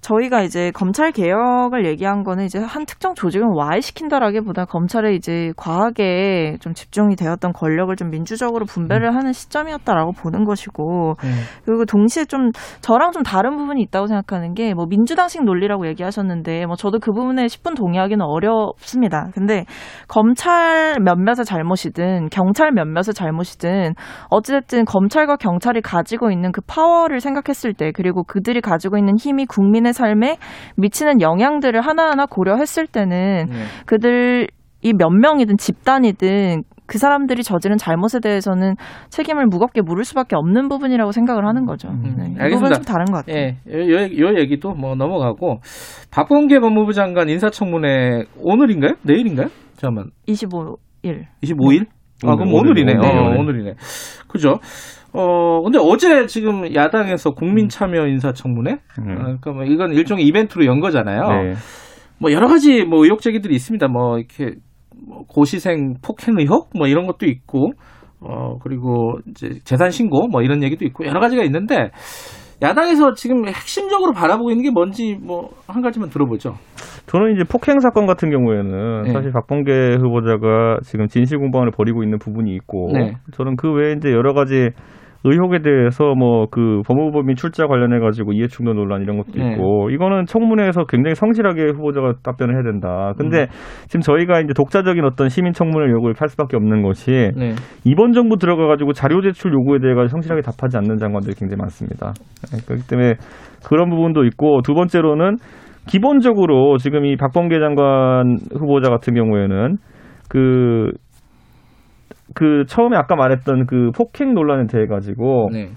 저희가 이제 검찰 개혁을 얘기한 거는 이제 한 특정 조직을 와해시킨다라기보다 검찰에 이제 과하게 좀 집중이 되었던 권력을 좀 민주적으로 분배를 음. 하는 시점이었다라고 보는 것이고 음. 그리고 동시에 좀 저랑 좀 다른 부분이 있다고 생각하는 게 뭐 민주당식 논리라고 얘기하셨는데 뭐 저도 그 부분에 10분 동의하기는 어렵습니다. 근데 검찰 몇몇의 잘못이든 경찰 몇몇의 잘못이든 어찌됐든 검찰과 경찰이 가지고 있는 그 파워를 생각했을 때 그리고 그들이 가지고 있는 힘이 국민의 삶에 미치는 영향들을 하나하나 고려했을 때는 네. 그들 이 몇 명이든 집단이든 그 사람들이 저지른 잘못에 대해서는 책임을 무겁게 물을 수밖에 없는 부분이라고 생각을 하는 거죠. 음, 네. 알겠습니다. 좀 다른 것 같아요. 예, 요, 요 얘기도 뭐 넘어가고 박범계 법무부 장관 인사청문회 오늘인가요? 내일인가요? 잠깐만. 25일. 25일? 아, 그럼 오늘이네. 네, 어, 오늘이네. 그죠? 어, 근데 어제 지금 야당에서 국민 참여 인사청문회? 음. 아, 그러니까 뭐 이건 일종의 이벤트로 연 거잖아요. 네. 뭐 여러 가지 뭐 의혹 제기들이 있습니다. 뭐 이렇게 뭐 고시생 폭행 의혹 뭐 이런 것도 있고 어 그리고 이제 재산 신고 뭐 이런 얘기도 있고 여러 가지가 있는데 야당에서 지금 핵심적으로 바라보고 있는 게 뭔지 뭐 한 가지만 들어보죠. 저는 이제 폭행 사건 같은 경우에는 네. 사실 박범계 후보자가 지금 진실 공방을 벌이고 있는 부분이 있고 네. 저는 그 외에 이제 여러 가지 의혹에 대해서 뭐 그 법무법인 출자 관련해 가지고 이해충돌 논란 이런 것도 네. 있고 이거는 청문회에서 굉장히 성실하게 후보자가 답변을 해야 된다. 근데 음. 지금 저희가 이제 독자적인 어떤 시민 청문회 요구를 할 수밖에 없는 것이 네. 이번 정부 들어가 가지고 자료 제출 요구에 대해 가 성실하게 답하지 않는 장관들이 굉장히 많습니다. 네, 그렇기 때문에 그런 부분도 있고 두 번째로는 기본적으로 지금 이 박범계 장관 후보자 같은 경우에는 그 그 처음에 아까 말했던 그 폭행 논란에 대해 가지고 네.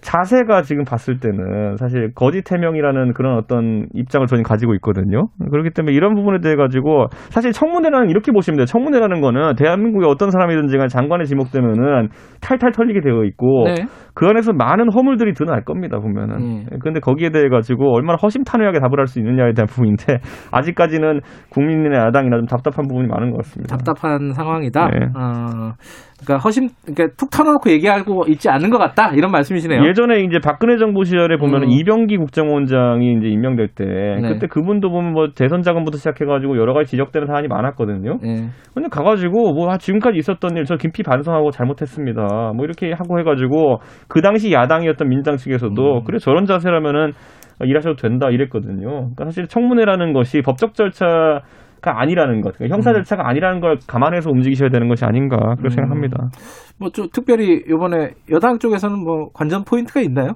자세가 지금 봤을 때는 사실 거짓 해명이라는 그런 어떤 입장을 저는 가지고 있거든요. 그렇기 때문에 이런 부분에 대해 가지고 사실 청문회라는 이렇게 보시면 돼요. 청문회라는 거는 대한민국의 어떤 사람이든지 간 장관에 지목되면은 탈탈 털리게 되어 있고 네. 그 안에서 많은 허물들이 드러날 겁니다 보면은. 음. 그런데 거기에 대해 가지고 얼마나 허심탄회하게 답을 할 수 있느냐에 대한 부분인데 아직까지는 국민의 야당이나 좀 답답한 부분이 많은 것 같습니다. 답답한 상황이다. 네. 어, 그러니까 허심, 그러니까 툭 털어놓고 얘기하고 있지 않은 것 같다 이런 말씀이시네요. 예전에 이제 박근혜 정부 시절에 보면 음. 이병기 국정원장이 이제 임명될 때 네. 그때 그분도 보면 뭐 대선 자금부터 시작해가지고 여러 가지 지적되는 사안이 많았거든요. 네. 근데 가가지고 뭐 아, 지금까지 있었던 일 저 김피 반성하고 잘못했습니다. 뭐 이렇게 하고 해가지고 그 당시 야당이었던 민당 측에서도 음. 그래 저런 자세라면은 일하셔도 된다 이랬거든요. 그러니까 사실 청문회라는 것이 법적 절차 가 아니라는 것, 그러니까 형사 음. 절차가 아니라는 걸 감안해서 움직이셔야 되는 것이 아닌가 그렇게 음. 생각합니다. 뭐 좀 특별히 이번에 여당 쪽에서는 뭐 관전 포인트가 있나요?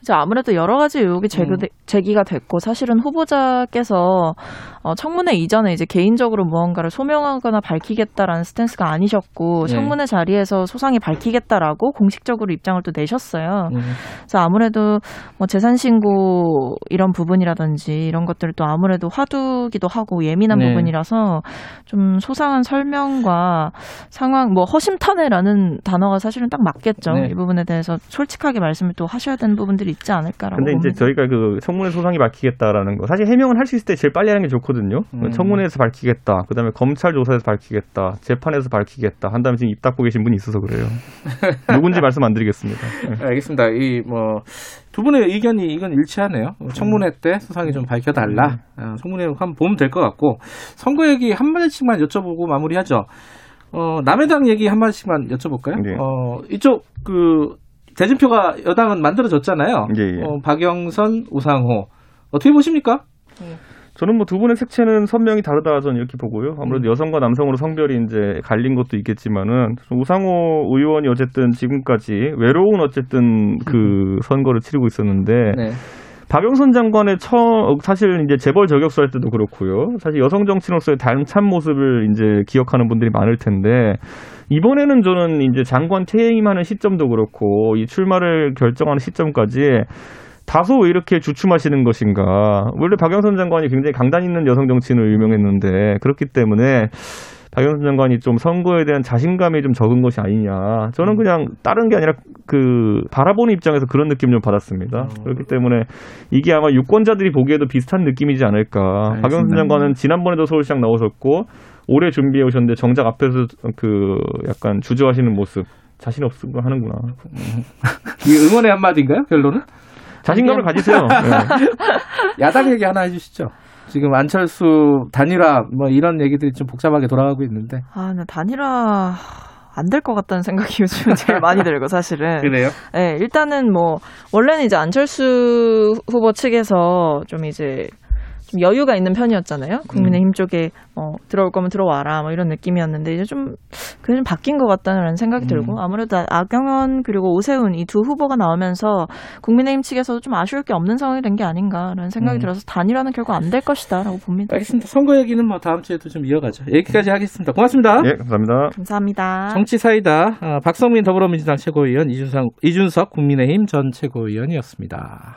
이제 아무래도 여러 가지 의혹이 제기, 음. 제기 가 됐고 사실은 후보자께서 어, 청문회 이전에 이제 개인적으로 무언가를 소명하거나 밝히겠다라는 스탠스가 아니셨고 네. 청문회 자리에서 소상히 밝히겠다라고 공식적으로 입장을 또 내셨어요. 네. 그래서 아무래도 뭐 재산 신고 이런 부분이라든지 이런 것들을 또 아무래도 화두기도 하고 예민한 네. 부분이라서 좀 소상한 설명과 상황 뭐 허심탄회라는 단어가 사실은 딱 맞겠죠. 네. 이 부분에 대해서 솔직하게 말씀을 또 하셔야 되는 부분들이 있지 않을까라고. 근데 봅니다. 이제 저희가 그 청문회 소상히 밝히겠다라는 거 사실 해명을 할수 있을 때 제일 빨리 하는 게 좋고. 많거든요. 음. 청문회에서 밝히겠다. 그다음에 검찰 조사에서 밝히겠다. 재판에서 밝히겠다. 한 다음에 지금 입 닫고 계신 분이 있어서 그래요. 누군지 말씀 안 드리겠습니다. 네. 알겠습니다. 이 뭐 두 분의 의견이 이건 일치하네요. 청문회 때 수상이 좀 밝혀달라. 음. 어, 청문회 한번 보면 될 것 같고 선거 얘기 한 마디씩만 여쭤보고 마무리하죠. 어, 남해당 얘기 한 마디씩만 여쭤볼까요? 네. 어, 이쪽 그 대진표가 여당은 만들어졌잖아요. 예, 예. 어, 박영선, 우상호 어떻게 보십니까? 네. 저는 뭐 두 분의 색채는 선명히 다르다 저는 이렇게 보고요. 아무래도 음. 여성과 남성으로 성별이 이제 갈린 것도 있겠지만은 우상호 의원이 어쨌든 지금까지 외로운 어쨌든 그 음. 선거를 치르고 있었는데 네. 박영선 장관의 처 사실 이제 재벌 저격수 할 때도 그렇고요. 사실 여성 정치인으로서의 단참 모습을 이제 기억하는 분들이 많을 텐데 이번에는 저는 이제 장관 퇴임하는 시점도 그렇고 이 출마를 결정하는 시점까지 다소 왜 이렇게 주춤하시는 것인가. 원래 박영선 장관이 굉장히 강단 있는 여성 정치인으로 유명했는데 그렇기 때문에 박영선 장관이 좀 선거에 대한 자신감이 좀 적은 것이 아니냐. 저는 그냥 다른 게 아니라 그 바라보는 입장에서 그런 느낌 좀 받았습니다. 어. 그렇기 때문에 이게 아마 유권자들이 보기에도 비슷한 느낌이지 않을까. 알겠습니다. 박영선 장관은 지난번에도 서울시장 나오셨고 올해 준비해 오셨는데 정작 앞에서 그 약간 주저하시는 모습 자신 거 하는구나. 이 응원의 한마디인가요? 결론은? 자신감을 가지세요. 네. 야당 얘기 하나 해주시죠. 지금 안철수 단일화 뭐 이런 얘기들이 좀 복잡하게 돌아가고 있는데. 아, 나 단일화 안될것 같다는 생각이 요즘 제일 많이 들고 사실은. 그래요? 네, 일단은 뭐 원래는 이제 안철수 후보 측에서 좀 이제 좀 여유가 있는 편이었잖아요. 국민의힘 음. 쪽에 어, 들어올 거면 들어와라 뭐 이런 느낌이었는데 이제 좀 그게 좀 바뀐 것 같다는 생각이 음. 들고 아무래도 아경원 그리고 오세훈 이 두 후보가 나오면서 국민의힘 측에서도 좀 아쉬울 게 없는 상황이 된 게 아닌가라는 생각이 음. 들어서 단일화는 결국 안 될 것이다라고 봅니다. 알겠습니다. 선거 얘기는 뭐 다음 주에도 좀 이어가죠. 여기까지 하겠습니다. 고맙습니다. 예, 감사합니다. 감사합니다. 정치 사이다 아, 박성민 더불어민주당 최고위원 이준석, 이준석 국민의힘 전 최고위원이었습니다.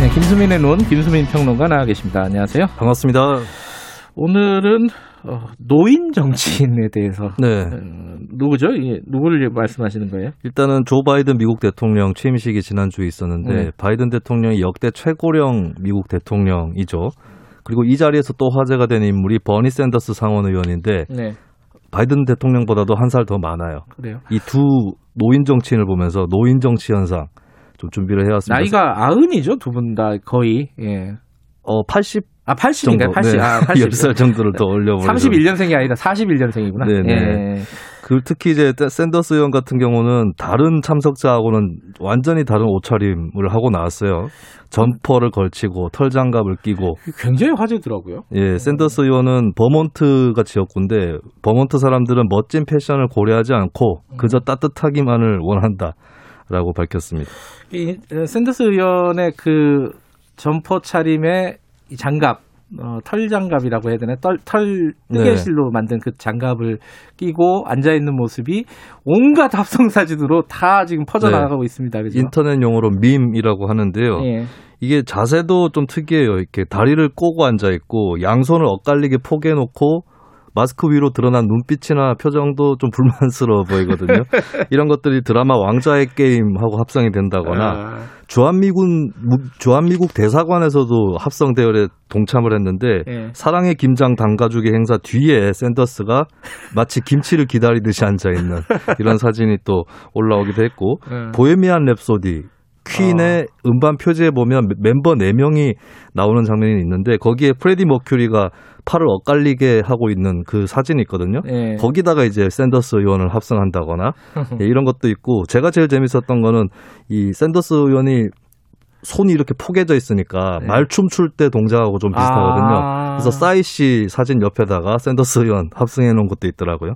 네, 김수민의 눈, 김수민 평론가 나와 계십니다. 안녕하세요. 반갑습니다. 오늘은 어, 노인 정치인에 대해서 네. 어, 누구죠? 이게 누구를 말씀하시는 거예요? 일단은 조 바이든 미국 대통령 취임식이 지난주에 있었는데 네. 바이든 대통령이 역대 최고령 미국 대통령이죠. 그리고 이 자리에서 또 화제가 된 인물이 버니 샌더스 상원 의원인데 네. 바이든 대통령보다도 한 살 더 많아요. 그래요? 이 두 노인 정치인을 보면서 노인 정치 현상 좀 준비를 해왔습니다. 나이가 아흔이죠, 두 분 다 거의. 예. 어, 80. 아, 80인가요? 80. 네. 아, 80. 10살 정도를 더 올려보려고. 31년생이 아니라 41년생이구나. 네네. 예. 그 특히 이제 샌더스 의원 같은 경우는 다른 참석자하고는 완전히 다른 옷차림을 하고 나왔어요. 점퍼를 걸치고 털장갑을 끼고 굉장히 화제더라고요. 예, 샌더스 의원은 버몬트가 지역구인데 버몬트 사람들은 멋진 패션을 고려하지 않고 그저 따뜻하기만을 원한다. 라고 밝혔습니다. 이 샌더스 의원의 그 점퍼 차림의 장갑 어, 털 장갑이라고 해야 되나 털, 털 뜨개실로 네. 만든 그 장갑을 끼고 앉아 있는 모습이 온갖 합성 사진으로 다 지금 퍼져 나가고 네. 있습니다. 그죠? 인터넷 용어로 밈이라고 하는데요. 네. 이게 자세도 좀 특이해요. 이렇게 다리를 꼬고 앉아 있고 양손을 엇갈리게 포개 놓고 마스크 위로 드러난 눈빛이나 표정도 좀 불만스러워 보이거든요. 이런 것들이 드라마 왕자의 게임하고 합성이 된다거나 아. 주한미군 주한미국 대사관에서도 합성 대열에 동참을 했는데 네. 사랑의 김장 담가주기 행사 뒤에 샌더스가 마치 김치를 기다리듯이 앉아 있는 이런 사진이 또 올라오기도 했고 네. Bohemian Rhapsody 퀸의 어. 음반 표지에 보면 멤버 4명이 나오는 장면이 있는데 거기에 프레디 머큐리가 팔을 엇갈리게 하고 있는 그 사진이 있거든요. 네. 거기다가 이제 샌더스 의원을 합성한다거나 네, 이런 것도 있고 제가 제일 재밌었던 거는 이 샌더스 의원이 손이 이렇게 포개져 있으니까 네. 말춤 출 때 동작하고 좀 비슷하거든요. 아~ 그래서 싸이 씨 사진 옆에다가 샌더스 의원 합성해 놓은 것도 있더라고요.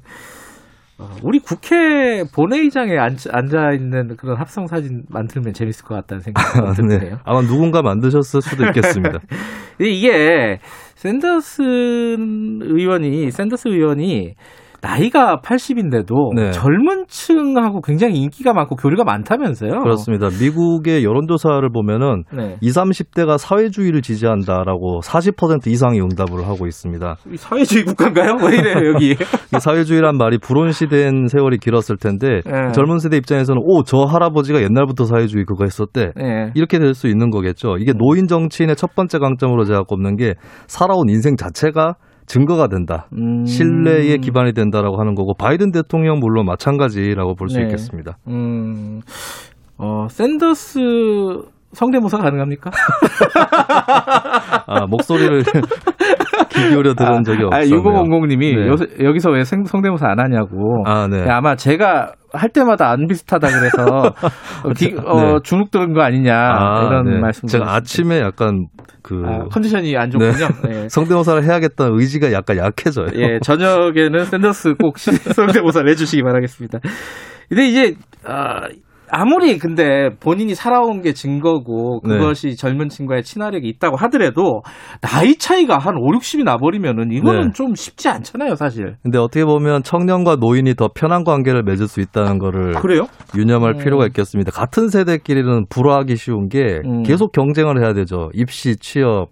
어, 우리 국회 본회의장에 앉아 있는 그런 합성 사진 만들면 재밌을 것 같다는 생각이 아, 네. 드네요. 아마 누군가 만드셨을 수도 있겠습니다. 이게 샌더스 의원이 샌더스 의원이 나이가 80인데도 네. 젊은 층하고 굉장히 인기가 많고 교류가 많다면서요? 그렇습니다. 미국의 여론조사를 보면은 네. 20, 30대가 사회주의를 지지한다라고 40% 이상이 응답을 하고 있습니다. 사회주의 국가인가요? 왜 이래요, 여기? 사회주의란 말이 불온시된 세월이 길었을 텐데 네. 젊은 세대 입장에서는 오, 저 할아버지가 옛날부터 사회주의 그거 했었대. 네. 이렇게 될 수 있는 거겠죠. 이게 노인 정치인의 첫 번째 강점으로 제가 꼽는 게 살아온 인생 자체가 증거가 된다. 음. 신뢰에 기반이 된다라고 하는 거고 바이든 대통령 물론 마찬가지라고 볼수 네. 있겠습니다. 음. 어, 샌더스 성대모사 가능합니까? 아, 목소리를 귀 기울여 들은 아, 적이 없어요. 아, 6500님이 네. 여기서 왜 성대모사 안 하냐고. 아, 네. 아마 제가 할 때마다 안 비슷하다 그래서 기, 어, 네. 주눅 드는 거 아니냐 아, 이런 네. 말씀. 제가 아침에 약간 그 아, 컨디션이 안 좋군요. 네. 네. 성대모사를 해야겠다는 의지가 약간 약해져요. 예, 저녁에는 샌더스 꼭 성대모사를 해주시기 바라겠습니다. 근데 이제 아, 아무리 근데 본인이 살아온 게 증거고 네. 그것이 네. 젊은 친구의 친화력이 있다고 하더라도 나이 차이가 한 5, 60이 나버리면은 이거는 네. 좀 쉽지 않잖아요, 사실. 근데 어떻게 보면 청년과 노인이 더 편한 관계를 맺을 수 있다는 거를 그래요? 유념할 음. 필요가 있겠습니다. 같은 세대끼리는 불화하기 쉬운 게 음. 계속 경쟁을 해야 되죠. 입시, 취업,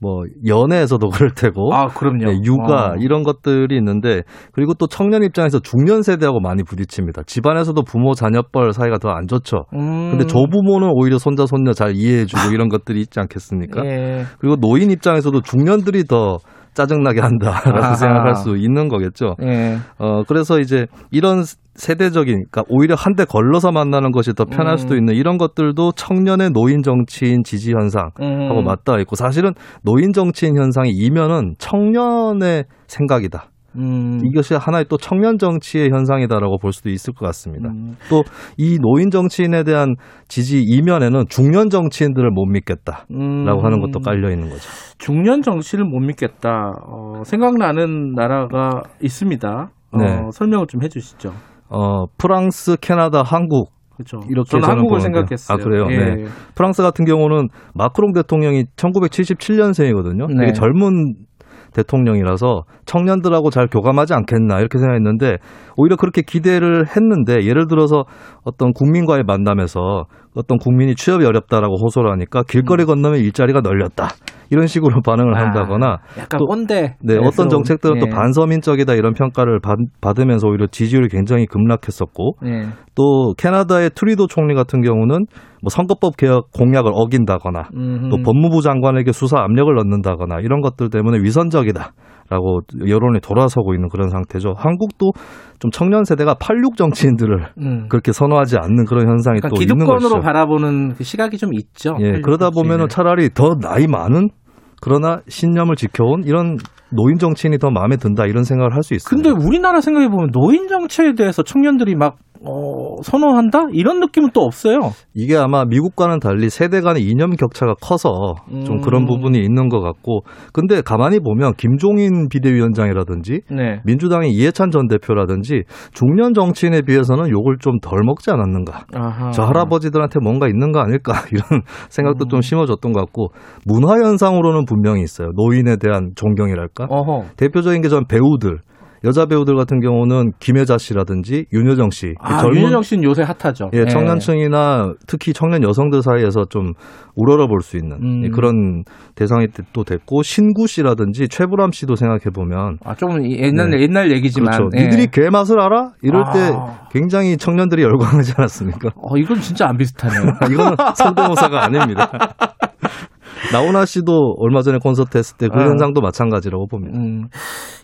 뭐 연애에서도 그럴 테고 아 그럼요 네, 육아 아. 이런 것들이 있는데 그리고 또 청년 입장에서 중년 세대하고 많이 부딪힙니다 집안에서도 부모 자녀뻘 사이가 더 안 좋죠 음. 근데 조부모는 오히려 손자 손녀 잘 이해해주고 이런 것들이 있지 않겠습니까 예. 그리고 노인 입장에서도 중년들이 더 짜증나게 한다라고 아하. 생각할 수 있는 거겠죠. 예. 어 그래서 이제 이런 세대적인, 그러니까 오히려 한 대 걸러서 만나는 것이 더 편할 음. 수도 있는 이런 것들도 청년의 노인 정치인 지지 현상하고 음. 맞닿아 있고 사실은 노인 정치인 현상이 이면은 청년의 생각이다. 음. 이것이 하나의 또 청년 정치의 현상이다라고 볼 수도 있을 것 같습니다. 음. 또이 노인 정치인에 대한 지지 이면에는 중년 정치인들을 못 믿겠다라고 음. 하는 것도 깔려 있는 거죠. 중년 정치를 못 믿겠다. 어, 생각나는 나라가 있습니다. 어, 네. 설명을 좀 해주시죠. 어, 프랑스, 캐나다, 한국 그렇죠. 이렇게 저는 한국을. 생각했어요. 아 그래요. 예. 네. 프랑스 같은 경우는 마크롱 대통령이 1977년생이거든요. 네. 되게 젊은 대통령이라서 청년들하고 잘 교감하지 않겠나 이렇게 생각했는데 오히려 그렇게 기대를 했는데 예를 들어서 어떤 국민과의 만남에서 어떤 국민이 취업이 어렵다라고 호소를 하니까 길거리 음. 건너면 일자리가 널렸다. 이런 식으로 반응을 아, 한다거나 약간 또 꼰대 네, 어떤 정책들은 네. 또 반서민적이다 이런 평가를 받, 받으면서 오히려 지지율이 굉장히 급락했었고 네. 또 캐나다의 트리도 총리 같은 경우는 뭐 선거법 개혁 공약을 어긴다거나 음흠. 또 법무부 장관에게 수사 압력을 넣는다거나 이런 것들 때문에 위선적이다. 라고 여론이 돌아서고 있는 그런 상태죠. 한국도 좀 청년 세대가 86 정치인들을 음. 그렇게 선호하지 않는 그런 현상이 그러니까 또 있는 거죠. 기득권으로 바라보는 그 시각이 좀 있죠. 예, 그러다 보면 은 차라리 더 나이 많은 그러나 신념을 지켜온 이런 노인 정치인이 더 마음에 든다 이런 생각을 할 수 있어요. 근데 우리나라 생각해 보면 노인 정치에 대해서 청년들이 막 어, 선호한다 이런 느낌은 또 없어요. 이게 아마 미국과는 달리 세대 간의 이념 격차가 커서 좀 음. 그런 부분이 있는 것 같고, 근데 가만히 보면 김종인 비대위원장이라든지 네. 민주당의 이해찬 전 대표라든지 중년 정치인에 비해서는 욕을 좀 덜 먹지 않았는가. 아하. 저 할아버지들한테 뭔가 있는 거 아닐까 이런 생각도 음. 좀 심어졌던 것 같고 문화 현상으로는 분명히 있어요. 노인에 대한 존경이랄까. 어허. 대표적인 게 전 배우들. 여자 배우들 같은 경우는 김혜자 씨라든지 윤여정 씨. 아, 젊은 윤여정 씨는 요새 핫하죠. 예, 예, 청년층이나 특히 청년 여성들 사이에서 좀 우러러 볼 수 있는 음. 예, 그런 대상이 또 됐고 신구 씨라든지 최불암 씨도 생각해 보면 아, 좀 옛날 네. 옛날 얘기지만 그렇죠. 예. 니들이 개 맛을 알아? 이럴 아. 때 굉장히 청년들이 열광하지 않았습니까? 어, 이건 진짜 안 비슷하네요. 이건 성대모사가 아닙니다. 나훈아 씨도 얼마 전에 콘서트 했을 때그 아. 현상도 마찬가지라고 봅니다. 음.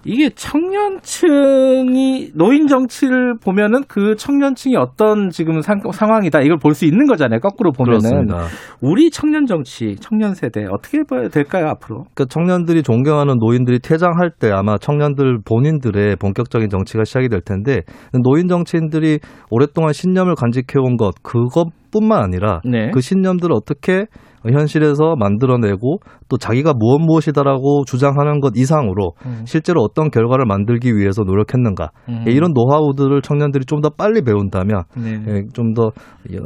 이게 청년층이 노인 정치를 보면은 그 청년층이 어떤 지금 상, 황이다 이걸 볼 수 있는 거잖아요. 거꾸로 보면은 그렇습니다. 우리 청년 정치, 청년 세대 어떻게 봐야 될까요 앞으로? 그러니까 청년들이 존경하는 노인들이 퇴장할 때 아마 청년들 본인들의 본격적인 정치가 시작이 될 텐데 노인 정치인들이 오랫동안 신념을 간직해온 것 그것 뿐만 아니라 네. 그 신념들을 어떻게 현실에서 만들어내고 또 자기가 무엇 무엇이다라고 주장하는 것 이상으로 음. 실제로 어떤 결과를 만들기 위해서 노력했는가 음. 예, 이런 노하우들을 청년들이 좀 더 빨리 배운다면 네. 예, 좀더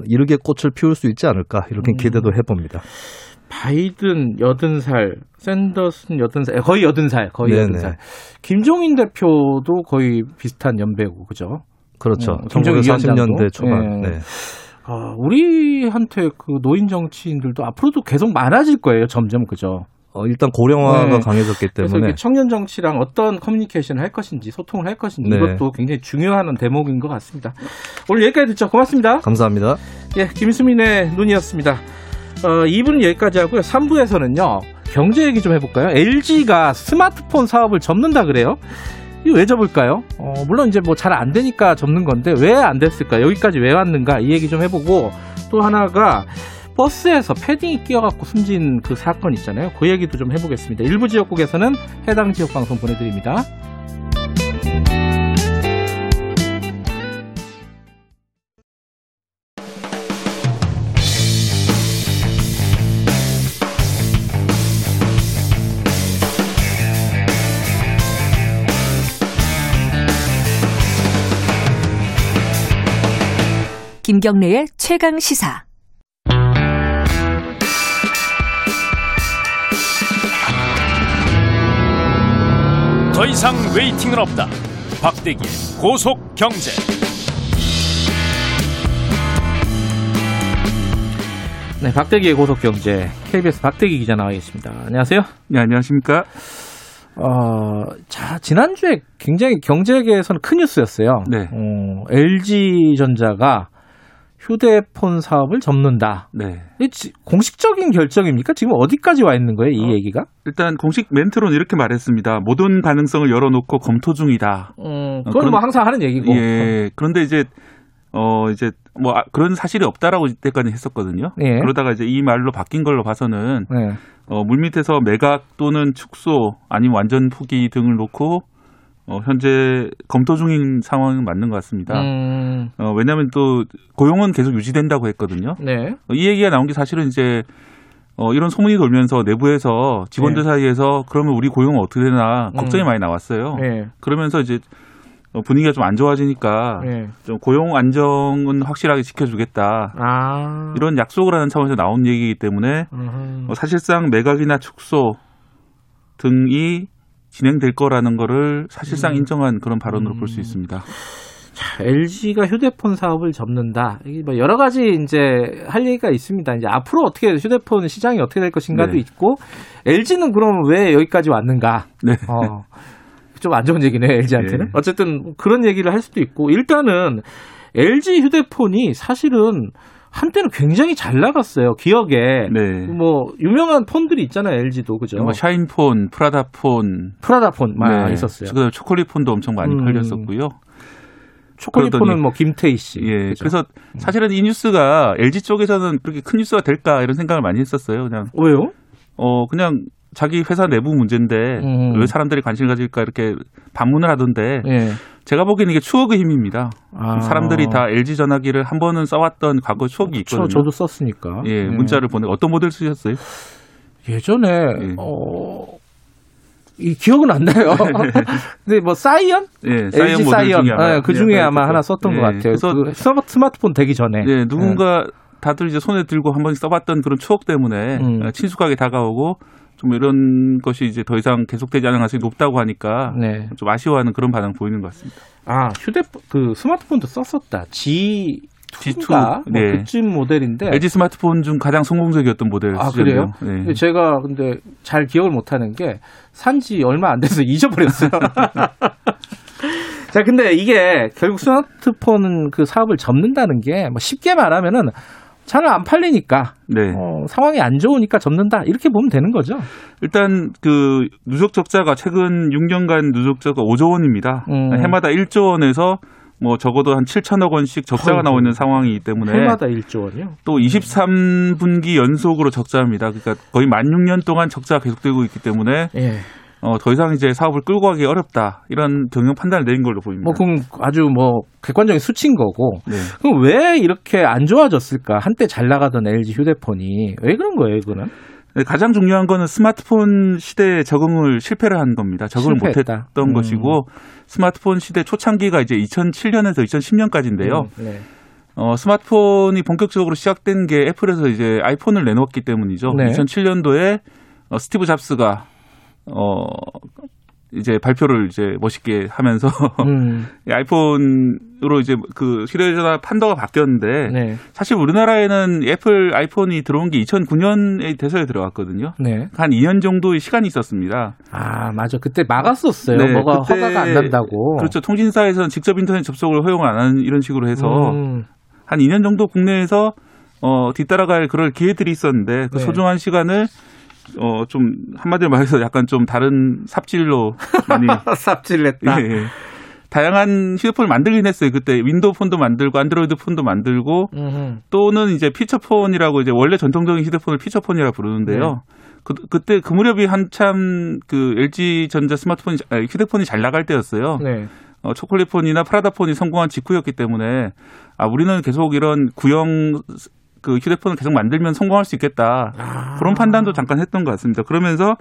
이르게 꽃을 피울 수 있지 않을까 이렇게 음. 기대도 해봅니다. 바이든 여든 살, 샌더슨 여든 살, 거의 여든 살, 거의 여든 살. 김종인 대표도 거의 비슷한 연배고 그죠? 그렇죠. 음, 김종인 40년대 초반. 네. 네. 아, 우리한테 그 노인 정치인들도 앞으로도 계속 많아질 거예요, 점점 그죠? 어, 일단 고령화가 네. 강해졌기 때문에 청년 정치랑 어떤 커뮤니케이션을 할 것인지 소통을 할 것인지 네. 이것도 굉장히 중요한 대목인 것 같습니다. 오늘 여기까지 듣죠. 고맙습니다. 감사합니다. 예, 김수민의 눈이었습니다. 어, 2부는 여기까지 하고요. 3부에서는요. 경제 얘기 좀 해볼까요? LG가 스마트폰 사업을 접는다 그래요. 이거 왜 접을까요? 어, 물론 이제 뭐 잘 안 되니까 접는 건데 왜 안 됐을까? 여기까지 왜 왔는가? 이 얘기 좀 해보고 또 하나가 버스에서 패딩이 끼어갖고 숨진 그 사건 있잖아요. 그 얘기도 좀 해보겠습니다. 일부 지역국에서는 해당 지역 방송 보내드립니다. 김경래의 최강 시사. 더 이상 웨이팅은 없다. 박대기의 고속 경제. 네, 박대기의 고속 경제. KBS 박대기 기자 나와 있습니다. 안녕하세요. 네, 안녕하십니까. 어, 자, 지난주에 굉장히 경제계에서는 큰 뉴스였어요. 네. 어, LG전자가 휴대폰 사업을 접는다. 네. 공식적인 결정입니까? 지금 어디까지 와 있는 거예요, 이 어, 얘기가? 일단 공식 멘트로는 이렇게 말했습니다. 모든 가능성을 열어놓고 검토 중이다. 음, 어, 그건 어, 뭐 항상 하는 얘기고. 예. 그런데 이제 어 이제 뭐 아, 그런 사실이 없다라고 이때까지 했었거든요. 예. 그러다가 이제 이 말로 바뀐 걸로 봐서는 예. 어, 물밑에서 매각 또는 축소 아니면 완전 포기 등을 놓고 어, 현재 검토 중인 상황은 맞는 것 같습니다. 음. 어, 왜냐하면 또 고용은 계속 유지된다고 했거든요. 네. 어, 이 얘기가 나온 게 사실은 이제 어, 이런 소문이 돌면서 내부에서 직원들 네. 사이에서 그러면 우리 고용은 어떻게 되나 걱정이 음. 많이 나왔어요. 네. 그러면서 이제 어, 분위기가 좀 안 좋아지니까 네. 좀 고용 안정은 확실하게 지켜주겠다. 아. 이런 약속을 하는 차원에서 나온 얘기이기 때문에 어, 사실상 매각이나 축소 등이 진행될 거라는 거를 사실상 음. 인정한 그런 발언으로 음. 볼수 있습니다. 자, LG가 휴대폰 사업을 접는다. 이게 뭐 여러 가지 이제 할 얘기가 있습니다. 이제 앞으로 어떻게 휴대폰 시장이 어떻게 될 것인가도 네. 있고 LG는 그럼 왜 여기까지 왔는가? 네. 어. 좀 안 좋은 얘기네 LG한테는. 네. 어쨌든 그런 얘기를 할 수도 있고 일단은 LG 휴대폰이 사실은 한때는 굉장히 잘 나갔어요. 기억에. 네. 뭐 유명한 폰들이 있잖아요. LG도 그죠. 뭐 샤인폰, 프라다폰, 프라다폰 많이 네. 있었어요. 지금 초콜릿폰도 엄청 많이 음. 팔렸었고요. 초콜릿폰은 뭐 김태희 씨. 예. 그죠? 그래서 사실은 이 뉴스가 LG 쪽에서는 그렇게 큰 뉴스가 될까 이런 생각을 많이 했었어요. 그냥 왜요? 어 그냥 자기 회사 내부 문제인데 음. 왜 사람들이 관심을 가질까 이렇게 반문을 하던데 예. 제가 보기에는 이게 추억의 힘입니다. 아. 사람들이 다 LG 전화기를 한 번은 써왔던 과거 추억이 있거든요. 저도 썼으니까. 예, 네. 문자를 보내. 어떤 모델 쓰셨어요? 예전에 예. 어. 이 기억은 안 나요. 근데 뭐 사이언? 예, 사이언 LG 사이언. 네, 그 중에 예, 아마 하나 썼던 예, 것 같아요. 그래서 그 스마트폰 되기 전에. 예, 누군가 예. 다들 이제 손에 들고 한 번씩 써봤던 그런 추억 때문에 음. 친숙하게 다가오고 좀 이런 것이 이제 더 이상 계속되지 않을 가능성이 높다고 하니까 네. 좀 아쉬워하는 그런 반응 보이는 것 같습니다. 아 휴대폰 그 스마트폰도 썼었다. G G2 뭐 네. 그쯤 모델인데 LG 스마트폰 중 가장 성공적이었던 모델 아 그래요? 네. 제가 근데 잘 기억을 못하는 게 산지 얼마 안 돼서 잊어버렸어요. 자 근데 이게 결국 스마트폰 그 사업을 접는다는 게 뭐 쉽게 말하면은 잘안 팔리니까 네. 어, 상황이 안 좋으니까 접는다 이렇게 보면 되는 거죠. 일단 그 누적 적자가 최근 6년간 누적 적자가 5조 원입니다. 음. 해마다 1조 원에서 뭐 적어도 한 7천억 원씩 적자가 나오고 있는 상황이기 때문에 해마다 1조 원이요? 또 23분기 연속으로 적자입니다. 그러니까 거의 만 6년 동안 적자가 계속되고 있기 때문에 예. 어, 더 이상 이제 사업을 끌고 가기 어렵다. 이런 경영 판단을 내린 걸로 보입니다. 뭐, 그럼 아주 뭐, 객관적인 수치인 거고. 네. 그럼 왜 이렇게 안 좋아졌을까? 한때 잘 나가던 LG 휴대폰이. 왜 그런 거예요, 이거는? 네, 가장 중요한 거는 스마트폰 시대에 적응을 실패를 한 겁니다. 적응을 실패했다. 못했던 음. 것이고, 스마트폰 시대 초창기가 이제 2007년에서 2010년까지인데요. 음, 네. 어, 스마트폰이 본격적으로 시작된 게 애플에서 이제 아이폰을 내놓았기 때문이죠. 네. 2007년도에 어, 스티브 잡스가 어 이제 발표를 이제 멋있게 하면서 음. 아이폰으로 이제 그 휴대전화 판도가 바뀌었는데 네. 사실 우리나라에는 애플 아이폰이 들어온 게 2009년에 돼서에 들어갔거든요. 네. 한 2년 정도의 시간이 있었습니다. 아 맞아 그때 막았었어요. 네. 뭐가 허가가 안 난다고. 그렇죠. 통신사에서는 직접 인터넷 접속을 허용 안 하는 이런 식으로 해서 음. 한 2년 정도 국내에서 어 뒤따라갈 그럴 기회들이 있었는데 그 네. 소중한 시간을 어, 좀, 한마디로 말해서 약간 좀 다른 삽질로 많이. 삽질냈다. 예, 예. 다양한 휴대폰을 만들긴 했어요. 그때 윈도우 폰도 만들고 안드로이드 폰도 만들고 음흠. 또는 이제 피처폰이라고 이제 원래 전통적인 휴대폰을 피처폰이라 고 부르는데요. 네. 그, 그때 그 무렵이 한참 그 LG 전자 스마트폰이 아니, 휴대폰이 잘 나갈 때였어요. 네. 어, 초콜릿폰이나 프라다폰이 성공한 직후였기 때문에 아 우리는 계속 이런 구형 그 휴대폰을 계속 만들면 성공할 수 있겠다. 아. 그런 판단도 잠깐 했던 것 같습니다. 그러면서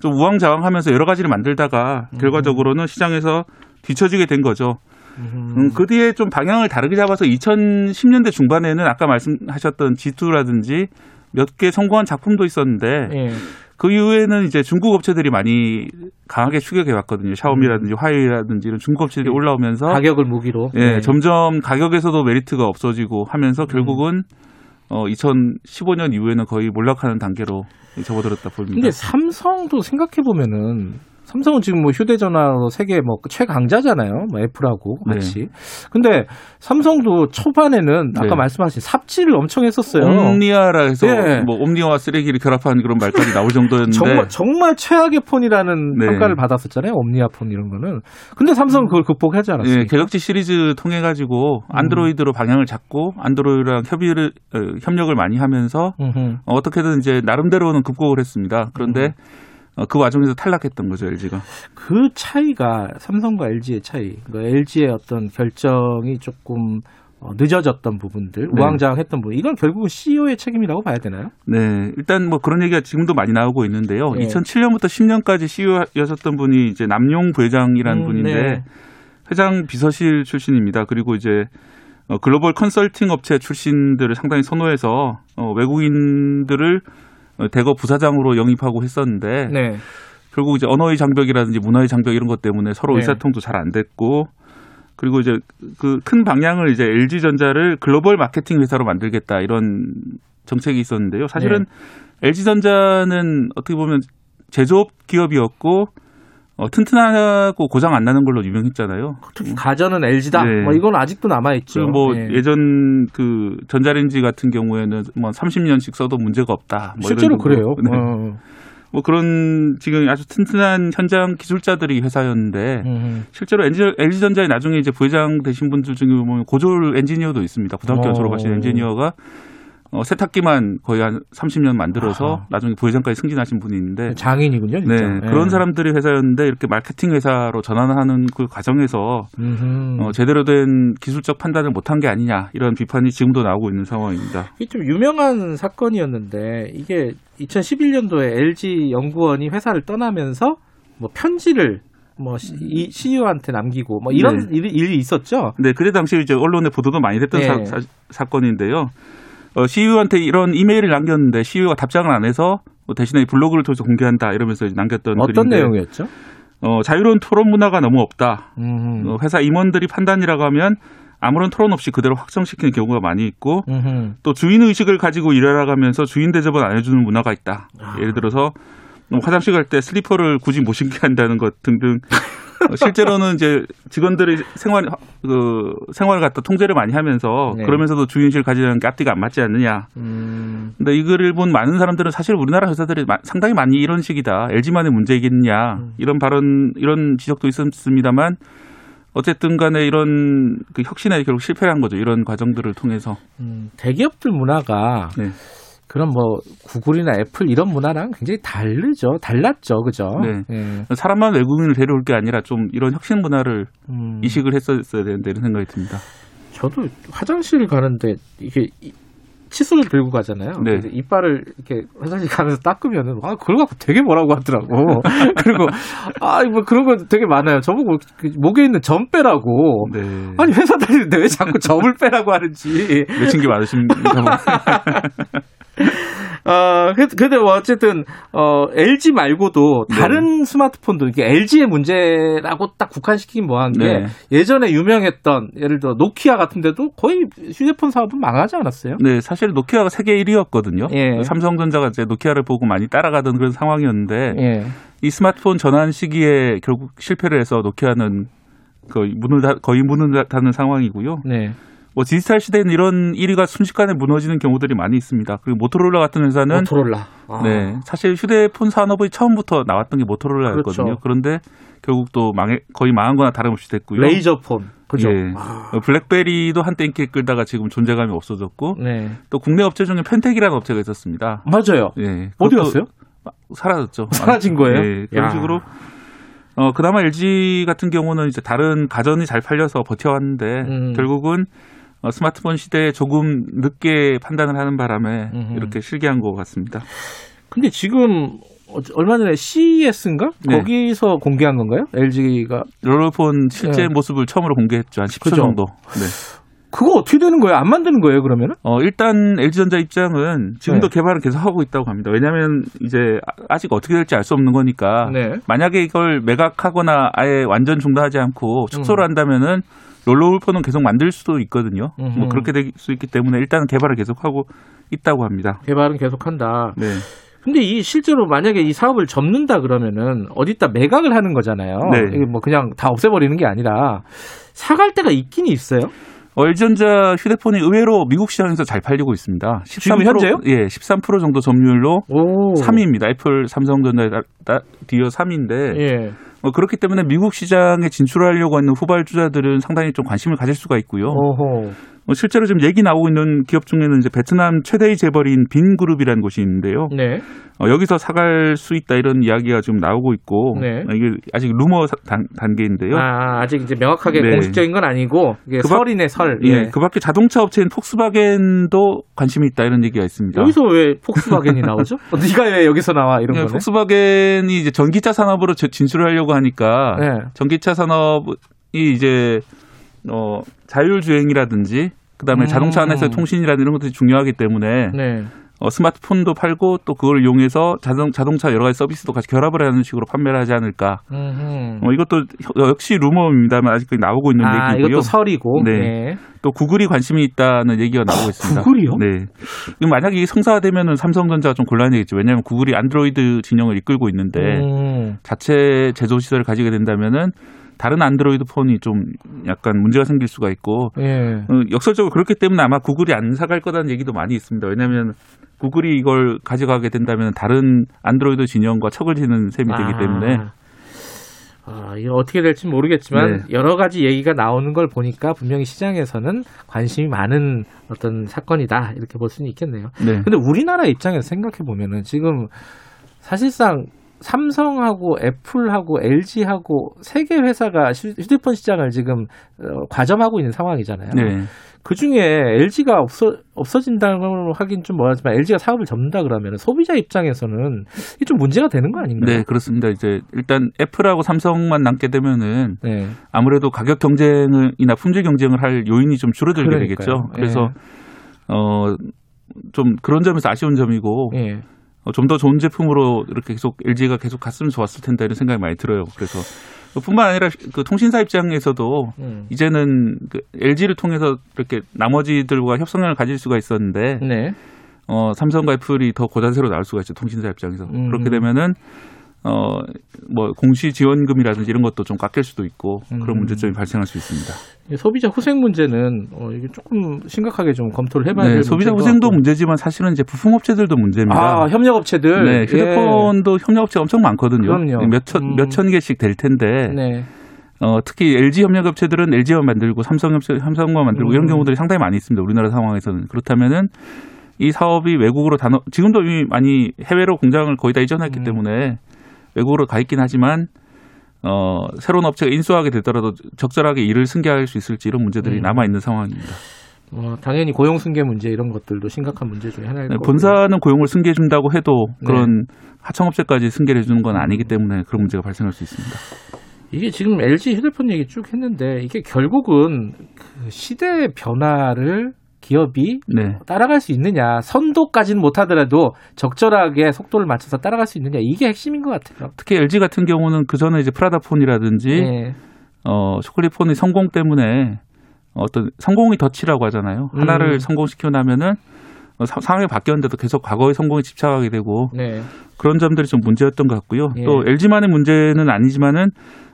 좀 우왕좌왕하면서 여러 가지를 만들다가 음. 결과적으로는 시장에서 뒤처지게 된 거죠. 음, 그 뒤에 좀 방향을 다르게 잡아서 2010년대 중반에는 아까 말씀하셨던 G2라든지 몇 개 성공한 작품도 있었는데 예. 그 이후에는 이제 중국 업체들이 많이 강하게 추격해 왔거든요. 샤오미라든지 음. 화웨이라든지 이런 중국 업체들이 올라오면서 가격을 무기로 예, 네. 점점 가격에서도 메리트가 없어지고 하면서 결국은 음. 어 2015년 이후에는 거의 몰락하는 단계로 접어들었다 보입니다. 근데 삼성도 생각해 보면은 삼성은 지금 뭐 휴대전화 세계 뭐 최강자잖아요. 뭐 애플하고 네. 같이. 네. 근데 삼성도 초반에는 아까 네. 말씀하신 삽질을 엄청 했었어요. 옴니아라 해서 네. 뭐 옴니아와 쓰레기를 결합한 그런 말까지 나올 정도였는데 정말 정말 최악의 폰이라는 네. 평가를 받았었잖아요. 옴니아 폰 이런 거는. 근데 삼성은 그걸 극복하지 않았어요. 네, 갤럭시 시리즈 통해 가지고 음. 안드로이드로 방향을 잡고 안드로이드랑 협의를 어, 협력을 많이 하면서 음흠. 어떻게든 이제 나름대로는 극복을 했습니다. 그런데 음. 어, 그 와중에서 탈락했던 거죠 LG가. 그 차이가 삼성과 LG의 차이, 그 LG의 어떤 결정이 조금 어, 늦어졌던 부분들, 네. 우왕좌왕했던 부분, 이건 결국은 CEO의 책임이라고 봐야 되나요? 네, 일단 뭐 그런 얘기가 지금도 많이 나오고 있는데요. 네. 2007년부터 10년까지 CEO였었던 분이 이제 남용 부회장이라는 음, 분인데 네. 회장 비서실 출신입니다. 그리고 이제 어, 글로벌 컨설팅 업체 출신들을 상당히 선호해서 어, 외국인들을 대거 부사장으로 영입하고 했었는데 네. 결국 이제 언어의 장벽이라든지 문화의 장벽 이런 것 때문에 서로 네. 의사통도 잘 안 됐고 그리고 이제 그 큰 방향을 이제 LG 전자를 글로벌 마케팅 회사로 만들겠다 이런 정책이 있었는데요. 사실은 네. LG 전자는 어떻게 보면 제조업 기업이었고 어, 튼튼하고 고장 안 나는 걸로 유명했잖아요. 특히 가전은 LG다. 네. 뭐 이건 아직도 남아 있죠. 뭐 네. 예전 그 전자레인지 같은 경우에는 뭐 30년씩 써도 문제가 없다. 뭐 실제로 그래요. 네. 어. 뭐 그런 지금 아주 튼튼한 현장 기술자들이 회사였는데 음흠. 실제로 LG 전자에 나중에 이제 부회장 되신 분들 중에 보면 고졸 엔지니어도 있습니다. 고등학교 어. 졸업하신 엔지니어가 어, 세탁기만 거의 한 30년 만들어서 아. 나중에 부회장까지 승진하신 분이 있는데 장인이군요. 진짜. 네, 네, 그런 사람들이 회사였는데 이렇게 마케팅 회사로 전환하는 그 과정에서 어, 제대로 된 기술적 판단을 못한 게 아니냐 이런 비판이 지금도 나오고 있는 상황입니다. 이게 좀 유명한 사건이었는데 이게 2011년도에 LG 연구원이 회사를 떠나면서 뭐 편지를 뭐이 CEO한테 남기고 뭐 이런 네. 일이, 일이, 있었죠. 네, 그때 당시 이제 언론에 보도도 많이 됐던 네. 사, 사, 건인데요 어, CEO한테 이런 이메일을 남겼는데 CEO가 답장을 안 해서 뭐 대신에 블로그를 통해서 공개한다 이러면서 남겼던 어떤 글인데, 내용이었죠? 어, 자유로운 토론 문화가 너무 없다. 어, 회사 임원들이 판단이라고 하면 아무런 토론 없이 그대로 확정시키는 경우가 많이 있고 음흠. 또 주인 의식을 가지고 일하라 가면서 주인 대접을 안 해주는 문화가 있다. 아. 예를 들어서 화장실 갈 때 슬리퍼를 굳이 못 신게 한다는 것 등등 어, 실제로는 이제 직원들이 생활 그 생활을 갖다 통제를 많이 하면서 네. 그러면서도 주인실 가지는 게 앞뒤가 안 맞지 않느냐. 음. 근데 이 글을 본 많은 사람들은 사실 우리나라 회사들이 상당히 많이 이런 식이다. LG만의 문제이겠냐. 음. 이런 발언 이런 지적도 있었습니다만 어쨌든 간에 이런 그 혁신에 결국 실패를 한 거죠. 이런 과정들을 통해서. 음, 대기업들 문화가 네. 그런 뭐 구글이나 애플 이런 문화랑 굉장히 다르죠. 달랐죠. 그죠? 네. 네. 사람만 외국인을 데려올 게 아니라 좀 이런 혁신 문화를 음. 이식을 했었어야 되는데 이런 생각이 듭니다. 저도 화장실 가는데 이게 칫솔을 들고 가잖아요. 네. 이빨을 이렇게 화장실 가면서 닦으면은 아 그걸 갖고 되게 뭐라고 하더라고. 그리고 아 뭐 그런 거 되게 많아요. 저보고 그 목에 있는 점 빼라고. 네. 아니 회사 다니는데 왜 자꾸 점을 빼라고 하는지. 내친 게 많으십니까? 어, 근데 뭐 어쨌든 어, LG 말고도 네. 다른 네. 스마트폰도 이게 LG의 문제라고 딱 국한시키긴 뭐한 게 네. 예전에 유명했던 예를 들어 노키아 같은 데도 거의 휴대폰 사업은 망하지 않았어요? 네, 사실 노키아가 세계 1위였거든요. 예. 삼성전자가 이제 노키아를 보고 많이 따라가던 그런 상황이었는데 예. 이 스마트폰 전환 시기에 결국 실패를 해서 노키아는 거의 문을 다, 거의 문을 닫는 상황이고요. 네. 뭐 디지털 시대는 이런 1위가 순식간에 무너지는 경우들이 많이 있습니다. 그리고 모토로라 같은 회사는 모토로라. 아. 네. 사실 휴대폰 산업의 처음부터 나왔던 게 모토로라였거든요. 그렇죠. 그런데 결국 또 망해 거의 망한 거나 다름없이 됐고요. 레이저폰. 그죠. 예. 아. 블랙베리도 한때 인기 끌다가 지금 존재감이 없어졌고 네. 또 국내 업체 중에 팬택이라는 업체가 있었습니다. 맞아요. 예. 어디 갔어요? 사라졌죠. 사라진 거예요? 예. 그런 야. 식으로 어, 그나마 LG 같은 경우는 이제 다른 가전이 잘 팔려서 버텨왔는데 음. 결국은 어, 스마트폰 시대에 조금 늦게 판단을 하는 바람에 음흠. 이렇게 실기한 것 같습니다. 근데 지금 얼마 전에 CES인가? 네. 거기서 공개한 건가요? LG가 롤러폰 실제 네. 모습을 처음으로 공개했죠. 한 10초 그죠? 정도. 네. 그거 어떻게 되는 거예요? 안 만드는 거예요, 그러면은? 어, 일단 LG전자 입장은 지금도 네. 개발을 계속 하고 있다고 합니다. 왜냐하면 이제 아직 어떻게 될지 알 수 없는 거니까 네. 만약에 이걸 매각하거나 아예 완전 중단하지 않고 축소를 음. 한다면은 롤러울폰은 계속 만들 수도 있거든요. 음흠. 뭐 그렇게 될 수 있기 때문에 일단은 개발을 계속하고 있다고 합니다. 개발은 계속한다. 네. 근데 이 실제로 만약에 이 사업을 접는다 그러면은 어디다 매각을 하는 거잖아요. 네. 이게 뭐 그냥 다 없애버리는 게 아니라 사갈 때가 있긴 있어요. 얼전자 휴대폰이 의외로 미국 시장에서 잘 팔리고 있습니다. 13% 지금 현재요? 예, 13% 정도 점유율로 오. 3위입니다. 애플, 삼성전자 뒤어 3위인데 예. 뭐 그렇기 때문에 미국 시장에 진출하려고 하는 후발주자들은 상당히 좀 관심을 가질 수가 있고요. 어허. 뭐 실제로 지금 얘기 나오고 있는 기업 중에는 이제 베트남 최대의 재벌인 빈 그룹이라는 곳이 있는데요. 네. 어, 여기서 사갈 수 있다 이런 이야기가 지금 나오고 있고 네. 어, 이게 아직 루머 단, 계인데요 아, 아직 이제 명확하게 네. 공식적인 건 아니고 이게 그 설이네 설. 예. 예. 그밖에 자동차 업체인 폭스바겐도 관심이 있다 이런 얘기가 있습니다. 여기서 왜 폭스바겐이 나오죠? 어, 네가 왜 여기서 나와 이런 네, 거네. 폭스바겐이 이제 전기차 산업으로 진출하려고 하니까 네. 전기차 산업이 이제 어, 자율주행이라든지 그다음에 음. 자동차 안에서의 통신이라는 이런 것들이 중요하기 때문에 네. 어, 스마트폰도 팔고 또 그걸 이용해서 자동, 자동차 여러 가지 서비스도 같이 결합을 하는 식으로 판매를 하지 않을까. 어, 이것도 역시 루머입니다만 아직까지 나오고 있는 아, 얘기고요. 이것도 설이고. 네. 네. 또 구글이 관심이 있다는 얘기가 나오고 있습니다. 구글이요? 네. 만약에 이게 성사되면은 삼성전자가 좀 곤란해겠죠. 왜냐하면 구글이 안드로이드 진영을 이끌고 있는데 음. 자체 제조 시설을 가지게 된다면은 다른 안드로이드 폰이 좀 약간 문제가 생길 수가 있고 예. 어, 역설적으로 그렇기 때문에 아마 구글이 안 사갈 거라는 얘기도 많이 있습니다. 왜냐하면 구글이 이걸 가져가게 된다면 다른 안드로이드 진영과 척을 지는 셈이 되기 아. 때문에 아, 이거 어떻게 될지 모르겠지만 네. 여러 가지 얘기가 나오는 걸 보니까 분명히 시장에서는 관심이 많은 어떤 사건이다 이렇게 볼 수는 있겠네요. 네. 근데 우리나라 입장에서 생각해 보면은 지금 사실상 삼성하고 애플하고 LG하고 세 개 회사가 휴대폰 시장을 지금 어, 과점하고 있는 상황이잖아요. 네. 그 중에 LG가 없어 없어진다고 하긴 좀 뭐하지만 LG가 사업을 접는다 그러면 소비자 입장에서는 이게 좀 문제가 되는 거 아닌가요? 네, 그렇습니다. 이제 일단 애플하고 삼성만 남게 되면은 네. 아무래도 가격 경쟁이나 품질 경쟁을 할 요인이 좀 줄어들게 그러니까요. 되겠죠. 그래서 네. 어좀 그런 점에서 아쉬운 점이고. 네. 어, 좀더 좋은 제품으로 이렇게 계속 LG가 계속 갔으면 좋았을 텐데 이런 생각이 많이 들어요. 그래서 뿐만 아니라 그 통신사 입장에서도 음. 이제는 그 LG를 통해서 이렇게 나머지들과 협상을 가질 수가 있었는데 네. 어, 삼성과 애플이 더 고자세로 나올 수가 있죠. 통신사 입장에서. 음. 그렇게 되면은 어, 뭐, 공시 지원금이라든지 이런 것도 좀 깎일 수도 있고 그런 음. 문제점이 발생할 수 있습니다. 소비자 후생 문제는 어, 이게 조금 심각하게 좀 검토를 해봐야 네, 될 소비자 후생도 문제지만 사실은 이제 부품업체들도 문제입니다. 아, 협력업체들. 네, 휴대폰도 예. 협력업체 엄청 많거든요. 그럼요. 몇천 음. 몇천 개씩 될 텐데. 네. 어, 특히 LG 협력업체들은 LG만 만들고 삼성 삼성만 만들고 음. 이런 경우들이 상당히 많이 있습니다. 우리나라 상황에서는 그렇다면은 이 사업이 외국으로 단어 지금도 이미 많이 해외로 공장을 거의 다 이전했기 음. 때문에 외국으로 가 있긴 하지만 어, 새로운 업체가 인수하게 되더라도 적절하게 일을 승계할 수 있을지 이런 문제들이 음. 남아 있는 상황입니다. 어, 당연히 고용 승계 문제 이런 것들도 심각한 문제 중에 하나일 네, 본사는 고용을 승계해 준다고 해도 그런 네. 하청업체까지 승계를 해주는 건 아니기 때문에 그런 문제가 발생할 수 있습니다. 이게 지금 LG 휴대폰 얘기 쭉 했는데 이게 결국은 그 시대 변화를 기업이 네. 따라갈 수 있느냐 선도까지는 못하더라도 적절하게 속도를 맞춰서 따라갈 수 있느냐 이게 핵심인 것 같아요. 특히 LG 같은 경우는 그 전에 이제 프라다폰이라든지 네. 어 초콜릿폰의 성공 때문에 어떤 성공이 덫이라고 하잖아요. 하나를 음. 성공시켜 나면은 상황이 바뀌었는데도 계속 과거의 성공에 집착하게 되고 네. 그런 점들이 좀 문제였던 것 같고요. 예. 또 LG만의 문제는 아니지만은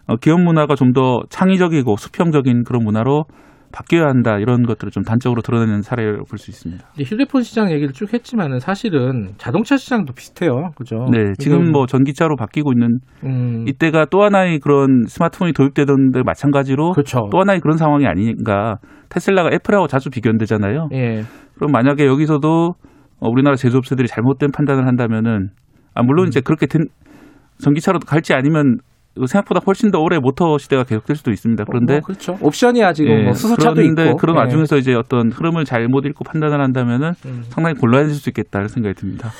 어, 기업 문화가 좀 더 창의적이고 수평적인 그런 문화로 바뀌어야 한다 이런 것들을 좀 단적으로 드러내는 사례를 볼 수 있습니다. 휴대폰 시장 얘기를 쭉 했지만은 사실은 자동차 시장도 비슷해요, 그죠? 네, 지금 뭐 전기차로 바뀌고 있는 음. 이때가 또 하나의 그런 스마트폰이 도입되던 데 마찬가지로 그렇죠. 또 하나의 그런 상황이 아닌가. 테슬라가 애플하고 자주 비교되잖아요. 예. 그럼 만약에 여기서도 어, 우리나라 제조업체들이 잘못된 판단을 한다면은 아 물론 음. 이제 그렇게 된 전기차로 갈지 아니면 생각보다 훨씬 더 오래 모터 시대가 계속될 수도 있습니다. 그런데 어, 뭐 그렇죠. 옵션이야 지금 예, 뭐 수소차도 있고 그런 예. 와중에서 이제 어떤 흐름을 잘못 읽고 판단을 한다면은 음. 상당히 곤란해질 수 있겠다는 생각이 듭니다.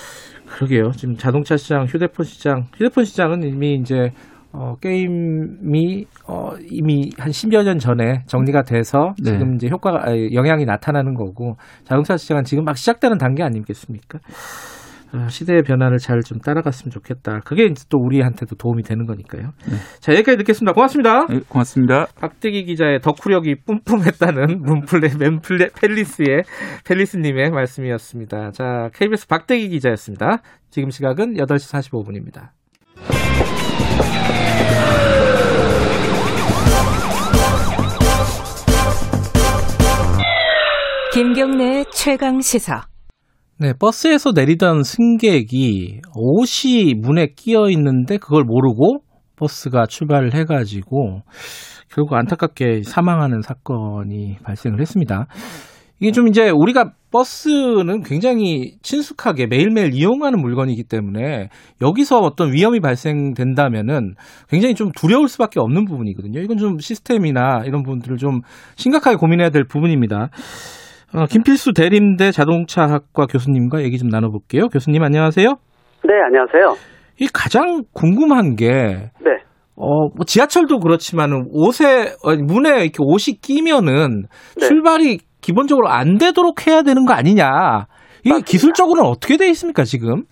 그러게요. 지금 자동차 시장, 휴대폰 시장, 휴대폰 시장은 이미 이제 어, 게임이 어, 이미 한 10여 년 전에 정리가 돼서 네. 지금 이제 효과가 영향이 나타나는 거고 자동차 시장은 지금 막 시작되는 단계 아니겠습니까? 아, 시대의 변화를 잘 좀 따라갔으면 좋겠다. 그게 이제 또 우리한테도 도움이 되는 거니까요. 네. 자, 여기까지 듣겠습니다. 고맙습니다. 네, 고맙습니다. 박대기 기자의 덕후력이 뿜뿜했다는 문플레, 맨플레, 펠리스의, 펠리스님의 말씀이었습니다. 자, KBS 박대기 기자였습니다. 지금 시각은 8시 45분입니다. 김경래 최강 시사. 네, 버스에서 내리던 승객이 옷이 문에 끼어 있는데 그걸 모르고 버스가 출발을 해가지고 결국 안타깝게 사망하는 사건이 발생을 했습니다. 이게 좀 이제 우리가 버스는 굉장히 친숙하게 매일매일 이용하는 물건이기 때문에 여기서 어떤 위험이 발생된다면은 굉장히 좀 두려울 수밖에 없는 부분이거든요. 이건 좀 시스템이나 이런 부분들을 좀 심각하게 고민해야 될 부분입니다. 어, 김필수 대림대 자동차학과 교수님과 얘기 좀 나눠볼게요. 교수님 안녕하세요. 네, 안녕하세요. 이 가장 궁금한 게 네. 어, 뭐 지하철도 그렇지만은 옷에 문에 이렇게 옷이 끼면은 네. 출발이 기본적으로 안 되도록 해야 되는 거 아니냐? 이게 맞습니다. 기술적으로는 어떻게 돼 있습니까 지금?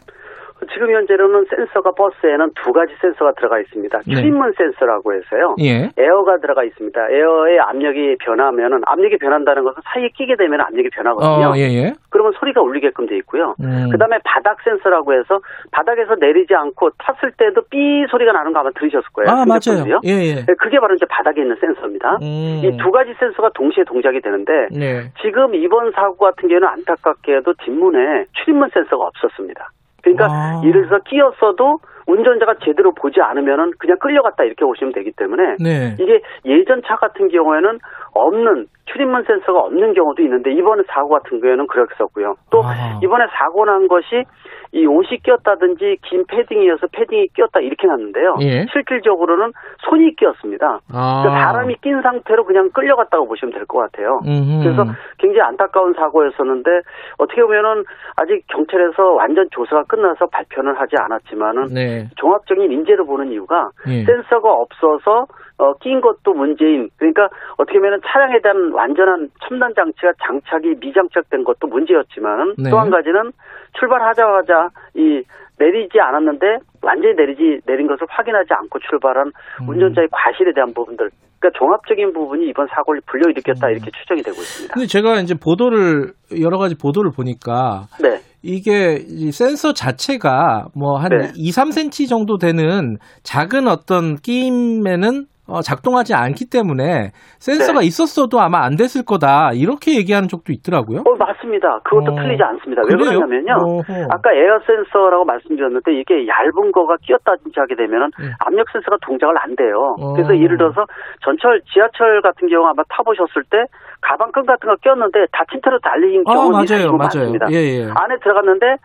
지금 현재로는 센서가 버스에는 두 가지 센서가 들어가 있습니다. 네. 출입문 센서라고 해서요. 예. 에어가 들어가 있습니다. 에어의 압력이 변하면은 압력이 변한다는 것은 사이에 끼게 되면 압력이 변하거든요. 어, 예, 예. 그러면 소리가 울리게끔 돼 있고요. 음. 그다음에 바닥 센서라고 해서 바닥에서 내리지 않고 탔을 때도 삐 소리가 나는 거 아마 들으셨을 거예요. 아 맞아요. 예, 예. 네, 그게 바로 이제 바닥에 있는 센서입니다. 음. 이두 가지 센서가 동시에 동작이 되는데 네. 지금 이번 사고 같은 경우는 안타깝게도 뒷문에 출입문 센서가 없었습니다. 그러니까 아. 예를 들어서 끼었어도 운전자가 제대로 보지 않으면은 그냥 끌려갔다 이렇게 보시면 되기 때문에 네. 이게 예전 차 같은 경우에는 없는 출입문 센서가 없는 경우도 있는데 이번에 사고 같은 경우에는 그랬었고요. 또 아. 이번에 사고 난 것이 이 옷이 꼈다든지 긴 패딩이어서 패딩이 꼈다 이렇게 났는데요. 예. 실질적으로는 손이 끼었습니다. 아. 그러니까 사람이 낀 상태로 그냥 끌려갔다고 보시면 될 것 같아요. 음흠. 그래서 굉장히 안타까운 사고였었는데 어떻게 보면은 아직 경찰에서 완전 조사가 끝나서 발표는 하지 않았지만은 네. 종합적인 인재를 보는 이유가 예. 센서가 없어서 어, 낀 것도 문제인 그러니까 어떻게 보면 차량에 대한 완전한 첨단 장치가 장착이 미장착된 것도 문제였지만 네. 또한 가지는 출발하자마자 이 내리지 않았는데 완전히 내리지 내린 것을 확인하지 않고 출발한 음. 운전자의 과실에 대한 부분들 그러니까 종합적인 부분이 이번 사고를 불러일으켰다 음. 이렇게 추정이 되고 있습니다. 근데 제가 이제 보도를 여러 가지 보도를 보니까 네. 이게 이 센서 자체가 뭐한 네. 2, 3cm 정도 되는 작은 어떤 끼임에는 어, 작동하지 않기 때문에 센서가 네. 있었어도 아마 안 됐을 거다 이렇게 얘기하는 쪽도 있더라고요. 어, 맞습니다. 그것도 어. 틀리지 않습니다. 왜 그래요? 그러냐면요. 어허. 아까 에어 센서라고 말씀드렸는데 이게 얇은 거가 끼었다든지 하게 되면은 네. 압력 센서가 동작을 안 돼요. 어. 그래서 예를 들어서 전철, 지하철 같은 경우 아마 타보셨을 때 가방끈 같은 거 꼈는데 다친 채로 달리는 아, 경우는 맞아요, 맞아요. 많습니다. 예, 예. 안에 들어갔는데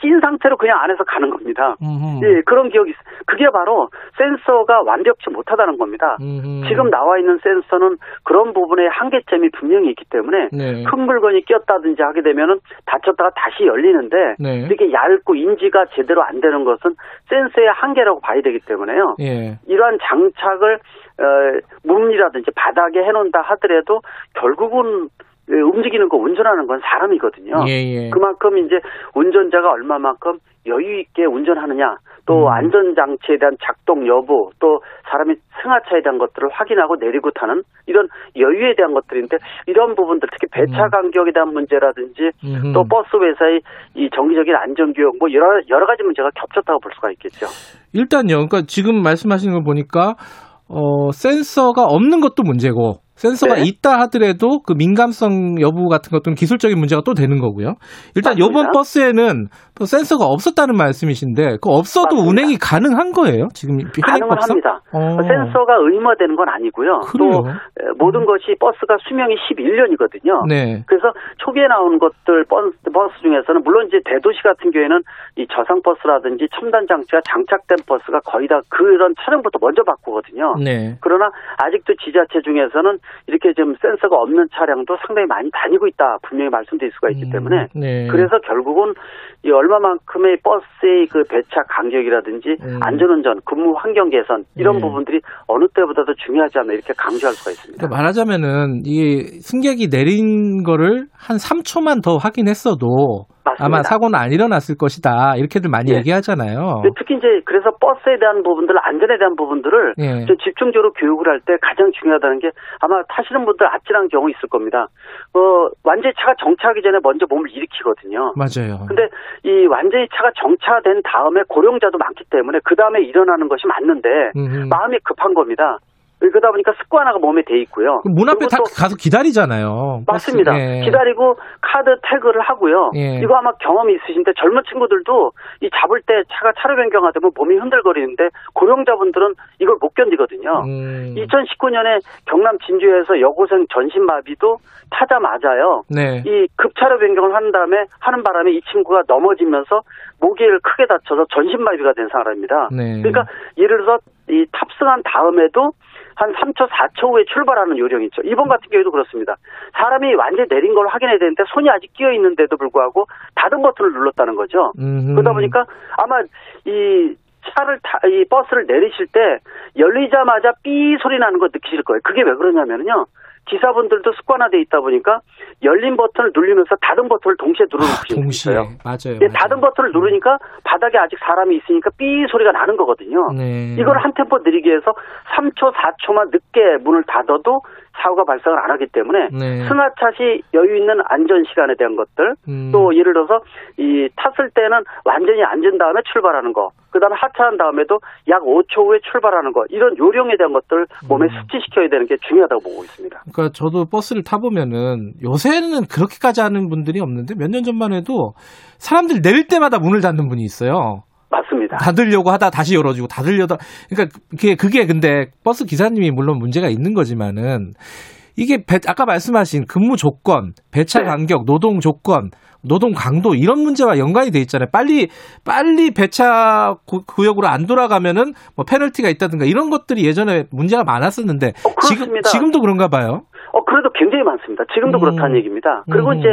찐 상태로 그냥 안에서 가는 겁니다. 음흠. 예, 그런 기억이 있어요. 그게 바로 센서가 완벽치 못하다는 겁니다. 음흠. 지금 나와 있는 센서는 그런 부분에 한계점이 분명히 있기 때문에 네. 큰 물건이 꼈다든지 하게 되면은 다쳤다가 다시 열리는데 네. 이렇게 얇고 인지가 제대로 안 되는 것은 센서의 한계라고 봐야 되기 때문에요. 예. 이러한 장착을 어, 문이라든지 바닥에 해놓는다 하더라도 결국은 움직이는 거 운전하는 건 사람이거든요. 예, 예. 그만큼 이제 운전자가 얼마만큼 여유 있게 운전하느냐, 또 음. 안전 장치에 대한 작동 여부, 또 사람이 승하차에 대한 것들을 확인하고 내리고 타는 이런 여유에 대한 것들인데 이런 부분들 특히 배차 음. 간격에 대한 문제라든지 음. 또 버스 회사의 이 정기적인 안전 교육 뭐 여러 여러 가지 문제가 겹쳤다고 볼 수가 있겠죠. 일단요, 그러니까 지금 말씀하시는 걸 보니까 어 센서가 없는 것도 문제고 센서가 네. 있다 하더라도 그 민감성 여부 같은 것들은 기술적인 문제가 또 되는 거고요. 일단 맞습니다. 이번 버스에는 센서가 없었다는 말씀이신데 그 없어도 맞습니다. 운행이 가능한 거예요? 지금 가능은 합니다. 어. 센서가 의무화되는 건 아니고요. 그래요? 또 모든 음. 것이 버스가 수명이 11년이거든요. 네. 그래서 초기에 나온 것들 버스, 버스 중에서는 물론 이제 대도시 같은 경우에는 이 저상 버스라든지 첨단 장치가 장착된 버스가 거의 다 그런 차량부터 먼저 바꾸거든요. 네. 그러나 아직도 지자체 중에서는 이렇게 좀 센서가 없는 차량도 상당히 많이 다니고 있다 분명히 말씀드릴 수가 있기 음, 때문에 네. 그래서 결국은 이 얼마만큼의 버스의 그 배차 간격이라든지 음. 안전운전 근무 환경 개선 이런 네. 부분들이 어느 때보다도 중요하지 않나 이렇게 강조할 수가 있습니다. 그러니까 말하자면은 이 승객이 내린 거를 한 3초만 더 확인했어도 맞습니다. 아마 사고는 안 일어났을 것이다. 이렇게들 많이 예. 얘기하잖아요. 특히 이제 그래서 버스에 대한 부분들, 안전에 대한 부분들을 예. 집중적으로 교육을 할 때 가장 중요하다는 게 아마 타시는 분들 아찔한 경우 있을 겁니다. 어, 완전히 차가 정차하기 전에 먼저 몸을 일으키거든요. 맞아요. 근데 이 완전히 차가 정차된 다음에 고령자도 많기 때문에 그 다음에 일어나는 것이 맞는데 음흠. 마음이 급한 겁니다. 그러다 보니까 습관화가 몸에 돼 있고요. 문 앞에 다 가서 기다리잖아요. 맞습니다. 예. 기다리고 카드 태그를 하고요. 예. 이거 아마 경험이 있으신데 젊은 친구들도 이 잡을 때 차가 차로 변경하다면 몸이 흔들거리는데 고령자분들은 이걸 못 견디거든요. 음. 2019년에 경남 진주에서 여고생 전신마비도 타자마자요. 네. 이 급차로 변경을 한 다음에 하는 바람에 이 친구가 넘어지면서 모기를 크게 다쳐서 전신마비가 된 사람입니다. 네. 그러니까 예를 들어서 이 탑승한 다음에도 한 3초, 4초 후에 출발하는 요령이 있죠. 이번 같은 경우에도 그렇습니다. 사람이 완전히 내린 걸 확인해야 되는데 손이 아직 끼어 있는데도 불구하고 닫은 버튼을 눌렀다는 거죠. 음흠. 그러다 보니까 아마 이 차를 타, 이 버스를 내리실 때 열리자마자 삐 소리 나는 거 느끼실 거예요. 그게 왜 그러냐면요. 기사분들도 습관화돼 있다 보니까 열린 버튼을 누르면서 닫은 버튼을 동시에 누르는 아, 분이 있어요. 맞아요. 예, 닫은 버튼을 누르니까 바닥에 아직 사람이 있으니까 삐 소리가 나는 거거든요. 네. 이걸 한 템포 느리게 해서 3초, 4초만 늦게 문을 닫아도 사고가 발생을 안 하기 때문에 네. 승하차시 여유 있는 안전 시간에 대한 것들 음. 또 예를 들어서 이 탔을 때는 완전히 앉은 다음에 출발하는 거 그다음에 하차한 다음에도 약 5초 후에 출발하는 거 이런 요령에 대한 것들 몸에 음. 숙지시켜야 되는 게 중요하다고 보고 있습니다. 그러니까 저도 버스를 타 보면은 요새는 그렇게까지 하는 분들이 없는데 몇 년 전만 해도 사람들 내릴 때마다 문을 닫는 분이 있어요. 맞습니다. 닫으려고 하다 다시 열어주고 닫으려다 그러니까 그게 그게 근데 버스 기사님이 물론 문제가 있는 거지만은 이게 배, 아까 말씀하신 근무 조건, 배차 네. 간격, 노동 조건, 노동 강도 이런 문제와 연관이 돼 있잖아요. 빨리 빨리 배차 구역으로 안 돌아가면은 뭐 페널티가 있다든가 이런 것들이 예전에 문제가 많았었는데 어, 지금 지금도 그런가 봐요. 어, 그래도 굉장히 많습니다. 지금도 음. 그렇다는 얘기입니다. 그리고 음. 이제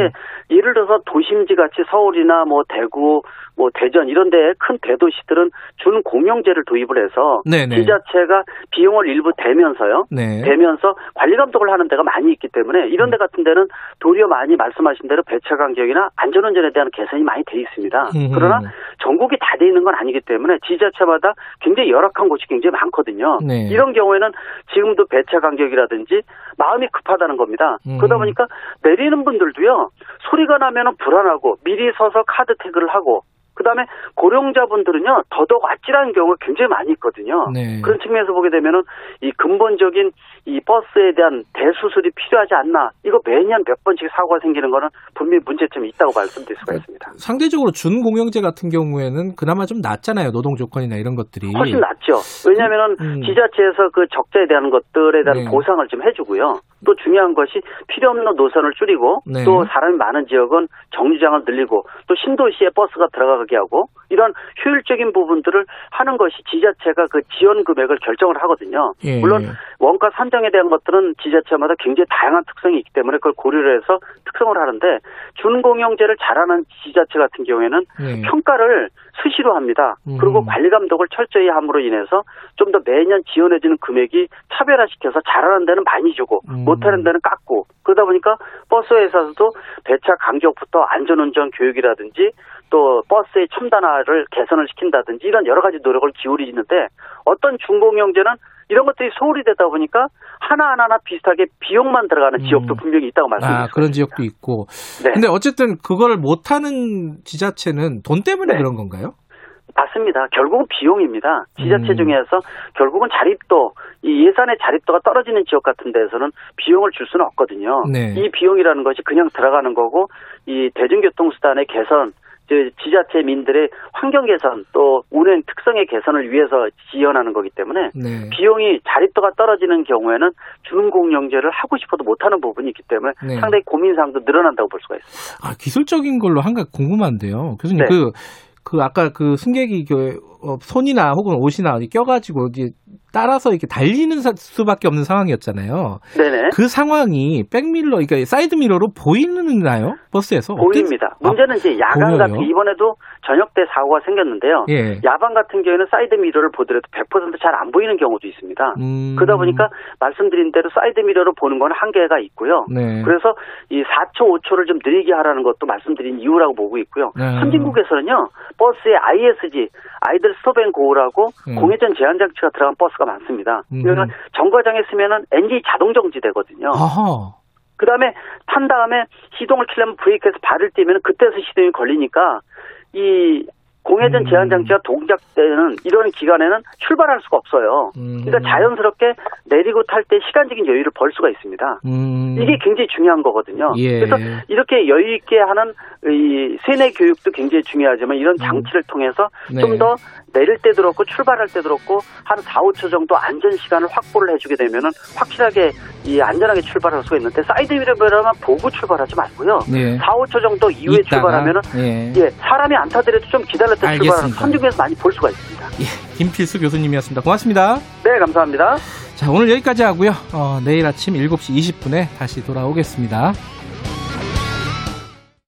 예를 들어서 도심지 같이 서울이나 뭐 대구, 뭐 대전 이런 데 큰 대도시들은 준 공영제를 도입을 해서 네네. 지자체가 비용을 일부 대면서요. 네. 대면서 관리 감독을 하는 데가 많이 있기 때문에 이런 데 음. 같은 데는 도리어 많이 말씀하신 대로 배차 간격이나 안전운전에 대한 개선이 많이 돼 있습니다. 음. 그러나 전국이 다 돼 있는 건 아니기 때문에 지자체마다 굉장히 열악한 곳이 굉장히 많거든요. 네. 이런 경우에는 지금도 배차 간격이라든지 마음이 급하다는 겁니다. 음. 그러다 보니까 내리는 분들도요. 소리가 나면 불안하고 미리 서서 카드 태그를 하고 그다음에 고령자분들은요 더더욱 아찔한 경우가 굉장히 많이 있거든요. 네. 그런 측면에서 보게 되면은 이 근본적인 이 버스에 대한 대수술이 필요하지 않나. 이거 매년 몇 번씩 사고가 생기는 거는 분명히 문제점이 있다고 말씀드릴 수가 있습니다. 상대적으로 준공영제 같은 경우에는 그나마 좀 낫잖아요. 노동 조건이나 이런 것들이. 훨씬 낫죠. 왜냐하면은 음. 지자체에서 그 적자에 대한 것들에 대한 네. 보상을 좀 해주고요. 또 중요한 것이 필요 없는 노선을 줄이고 네. 또 사람이 많은 지역은 정류장을 늘리고 또 신도시에 버스가 들어가게 하고 이런 효율적인 부분들을 하는 것이 지자체가 그 지원 금액을 결정을 하거든요. 예. 물론 원가 산정에 대한 것들은 지자체마다 굉장히 다양한 특성이 있기 때문에 그걸 고려를 해서 특성을 하는데 준공영제를 잘하는 지자체 같은 경우에는 예. 평가를 수시로 합니다. 음. 그리고 관리 감독을 철저히 함으로 인해서 좀 더 매년 지원해주는 금액이 차별화시켜서 잘하는 데는 많이 주고 음. 못하는 데는 깎고 그러다 보니까 버스 회사에서도 배차 간격부터 안전운전 교육이라든지 또 버스의 첨단화를 개선을 시킨다든지 이런 여러 가지 노력을 기울이는데 어떤 중공영제는 이런 것들이 소홀히 되다 보니까 하나하나 비슷하게 비용만 들어가는 음. 지역도 분명히 있다고 말씀드렸습니다. 아, 그런 지역도 있고. 네. 근데 어쨌든 그거를 못하는 지자체는 돈 때문에 네. 그런 건가요? 맞습니다. 결국은 비용입니다. 지자체 음. 중에서 결국은 자립도 이 예산의 자립도가 떨어지는 지역 같은 데서는 비용을 줄 수는 없거든요. 네. 이 비용이라는 것이 그냥 들어가는 거고 이 대중교통 수단의 개선 지자체 민들의 환경 개선 또 운행 특성의 개선을 위해서 지원하는 거기 때문에 네. 비용이 자립도가 떨어지는 경우에는 준공영제를 하고 싶어도 못하는 부분이 있기 때문에 네. 상당히 고민사항도 늘어난다고 볼 수가 있습니다. 아, 기술적인 걸로 한 가지 궁금한데요. 교수님 네. 그, 그 아까 그 승객이 그 손이나 혹은 옷이나 껴가지고 이제 따라서 이렇게 달리는 수밖에 없는 상황이었잖아요. 네네. 그 상황이 백밀러, 그러니까 사이드 미러로 보이나요? 버스에서? 보입니다. 어떻게? 문제는 이제 야간 아, 같은 이번에도 저녁 때 사고가 생겼는데요. 예. 야간 같은 경우에는 사이드 미러를 보더라도 100%잘 안 보이는 경우도 있습니다. 음. 그러다 보니까 말씀드린 대로 사이드 미러로 보는 건 한계가 있고요. 네. 그래서 이 4초, 5초를 좀 느리게 하라는 것도 말씀드린 이유라고 보고 있고요. 네. 선진국에서는요, 버스에 ISG, idle stop and go라고 음. 공회전 제한 장치가 들어간 버스가 많습니다. 음. 이거는 정거장에 서면은 엔진이 자동 정지되거든요. 그 다음에 탄 다음에 시동을 키려면 브레이크에서 발을 떼면 그때서 시동이 걸리니까 이 공회전 음. 제한 장치가 동작되는 이런 기간에는 출발할 수가 없어요. 음. 그러니까 자연스럽게 내리고 탈 때 시간적인 여유를 벌 수가 있습니다. 음. 이게 굉장히 중요한 거거든요. 예. 그래서 이렇게 여유 있게 하는 이 세뇌 교육도 굉장히 중요하지만 이런 음. 장치를 통해서 네. 좀더 내릴 때도 그렇고 출발할 때도 그렇고 한 4, 5초 정도 안전 시간을 확보를 해주게 되면은 확실하게 이 안전하게 출발할 수가 있는데 사이드 미러만 보고 출발하지 말고요. 네. 4, 5초 정도 이후에 있다가, 출발하면은 예. 예. 사람이 안 타더라도 좀 기다렸다 출발하는 선진국에서 많이 볼 수가 있습니다. 예, 김필수 교수님이었습니다. 고맙습니다. 네, 감사합니다. 자, 오늘 여기까지 하고요. 어, 내일 아침 7시 20분에 다시 돌아오겠습니다.